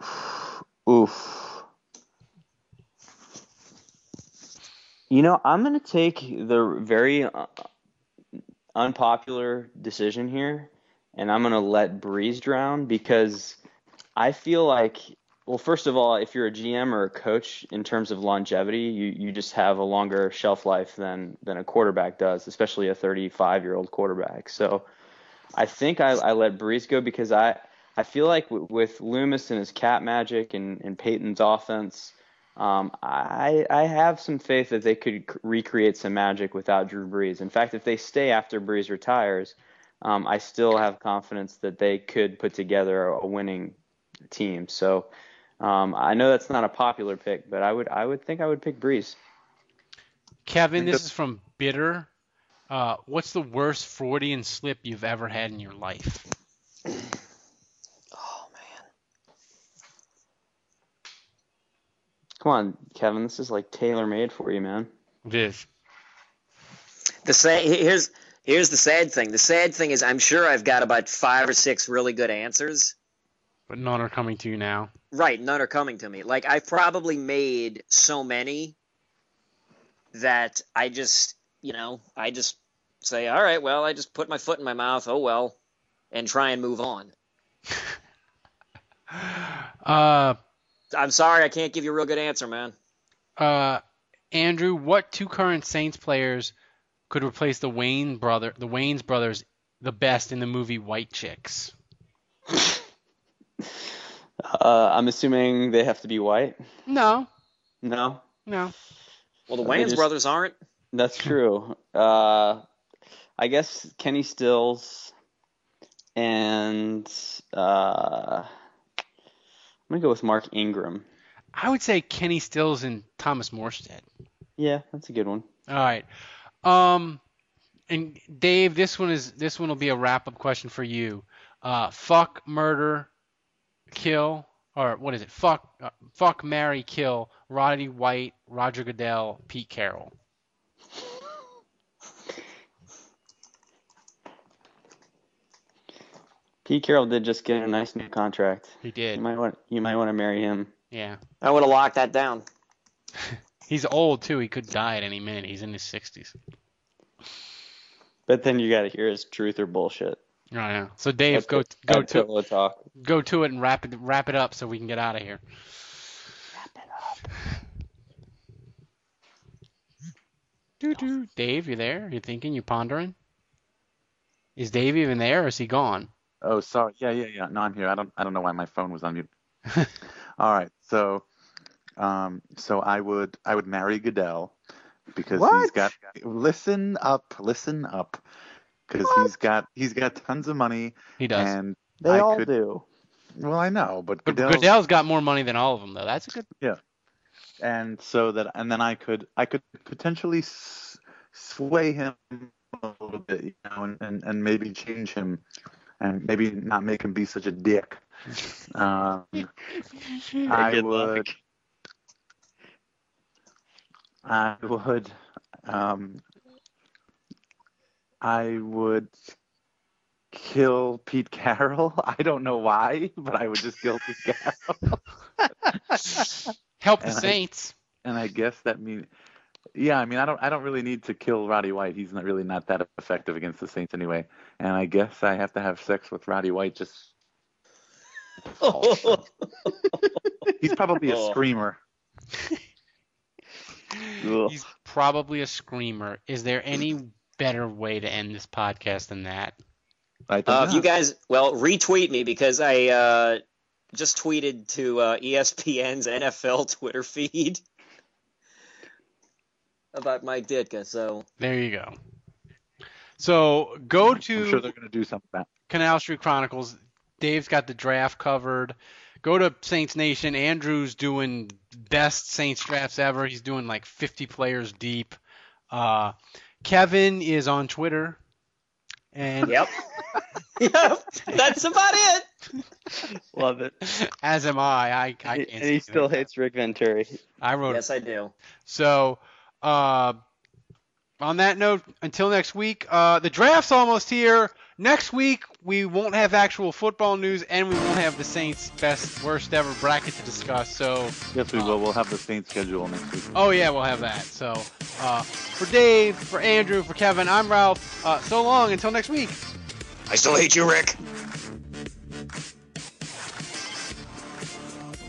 (sighs) Oof. You know, I'm going to take the very uh, unpopular decision here, and I'm going to let Brees drown because I feel like, well, first of all, if you're a GM or a coach in terms of longevity, you, you just have a longer shelf life than, than a quarterback does, especially a 35 year old quarterback. So I think I, I let Brees go because I, I feel like w- with Loomis and his cat magic and, and Payton's offense, um, I I have some faith that they could recreate some magic without Drew Brees. In fact, if they stay after Brees retires, um, I still have confidence that they could put together a winning team. So um, I know that's not a popular pick, but I would I would think I would pick Brees. Kevin, this is from Bitter. Uh, what's the worst Freudian slip you've ever had in your life? Oh man. Come on, Kevin, this is like tailor made for you, man. It is. The sad here's here's the sad thing. The sad thing is I'm sure I've got about five or six really good answers. But none are coming to you now. Right, none are coming to me. Like I've probably made so many that I just, you know, I just say, "All right, well, I just put my foot in my mouth. Oh well," and try and move on. (laughs) Uh, I'm sorry, I can't give you a real good answer, man. uh, Andrew, what two current Saints players could replace the Wayne brother, the Wayans brothers, the best in the movie White Chicks? (laughs) Uh, I'm assuming they have to be white. No, No, no. Well, the Uh, Wayans just- brothers aren't. That's true. Uh, I guess Kenny Stills and uh, I'm gonna go with Mark Ingram. I would say Kenny Stills and Thomas Morstead. Yeah, that's a good one. All right. Um, and Dave, this one is this one will be a wrap up question for you. Uh, fuck, murder, kill, or what is it? Fuck, uh, fuck, marry, kill. Roddy White, Roger Goodell, Pete Carroll. Pete Carroll did just get a nice new contract. He did. You might want you might want to marry him. Yeah. I would have locked that down. (laughs) He's old too. He could die at any minute. He's in his sixties. But then you got to hear his truth or bullshit. I know. So Dave, That's go it. go That's to pillow talk. go to it and wrap it wrap it up so we can get out of here. Wrap it up. Doo doo. Dave, you there? You thinking? You pondering? Is Dave even there, or is he gone? Oh, sorry. Yeah, yeah, yeah. No, I'm here. I don't. I don't know why my phone was on mute. (laughs) All right. So, um, so I would, I would marry Goodell because he's What? got. Listen up. Listen up. Because he's got, he's got tons of money, He does. and They I all could- do. well, I know, but but Goodell's, Goodell's got more money than all of them, though. That's a good. Yeah. And so that, and then I could, I could potentially s- sway him a little bit, you know, and, and, and maybe change him, and maybe not make him be such a dick. Um, (laughs) I Good would. luck. I would. Um, I would kill Pete Carroll. (laughs) I don't know why, but I would just kill Pete Carroll. (laughs) Help the And I- Saints. and I guess that means Yeah, I mean, I don't, I don't really need to kill Roddy White. He's not really not that effective against the Saints anyway. And I guess I have to have sex with Roddy White. Just (laughs) he's probably a screamer. He's probably a screamer. Is there any better way to end this podcast than that? I Uh, if you guys, well, retweet me because I uh, just tweeted to uh, ESPN's NFL Twitter feed (laughs) about Mike Ditka. So There you go. So go to I'm sure they're going to do something about. Canal Street Chronicles. Dave's got the draft covered. Go to Saints Nation. Andrew's doing best Saints drafts ever. He's doing like 50 players deep. Uh, Kevin is on Twitter. And yep, (laughs) yep, that's about it. Love it. as am I. I, I can't and he still anything. hates Rick Venturi. I wrote Yes, I do. So, uh, on that note, until next week, uh, the draft's almost here. Next week, we won't have actual football news, and we won't have the Saints' best, worst ever bracket to discuss. So, Yes, we will. We'll have the Saints schedule next week. oh yeah, we'll have that. So, uh, for Dave, for Andrew, for Kevin, I'm Ralph. Uh, so long until next week. I still hate you, Rick.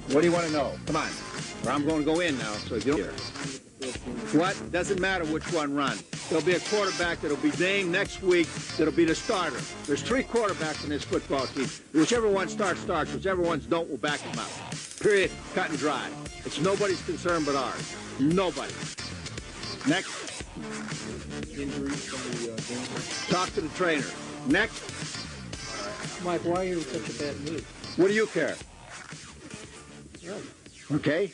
What do you want to know? Come on. Or I'm going to go in now, so if you don't hear. What? Doesn't matter which one run. There'll be a quarterback that'll be named next week that'll be the starter. There's three quarterbacks in this football team. Whichever one starts, starts. Whichever ones don't, we'll back them up. Period. Cut and dry. It's nobody's concern but ours. Nobody. Next. Uh, Talk to the trainer. Next. Mike, why are you in such a bad mood? What do you care? Okay.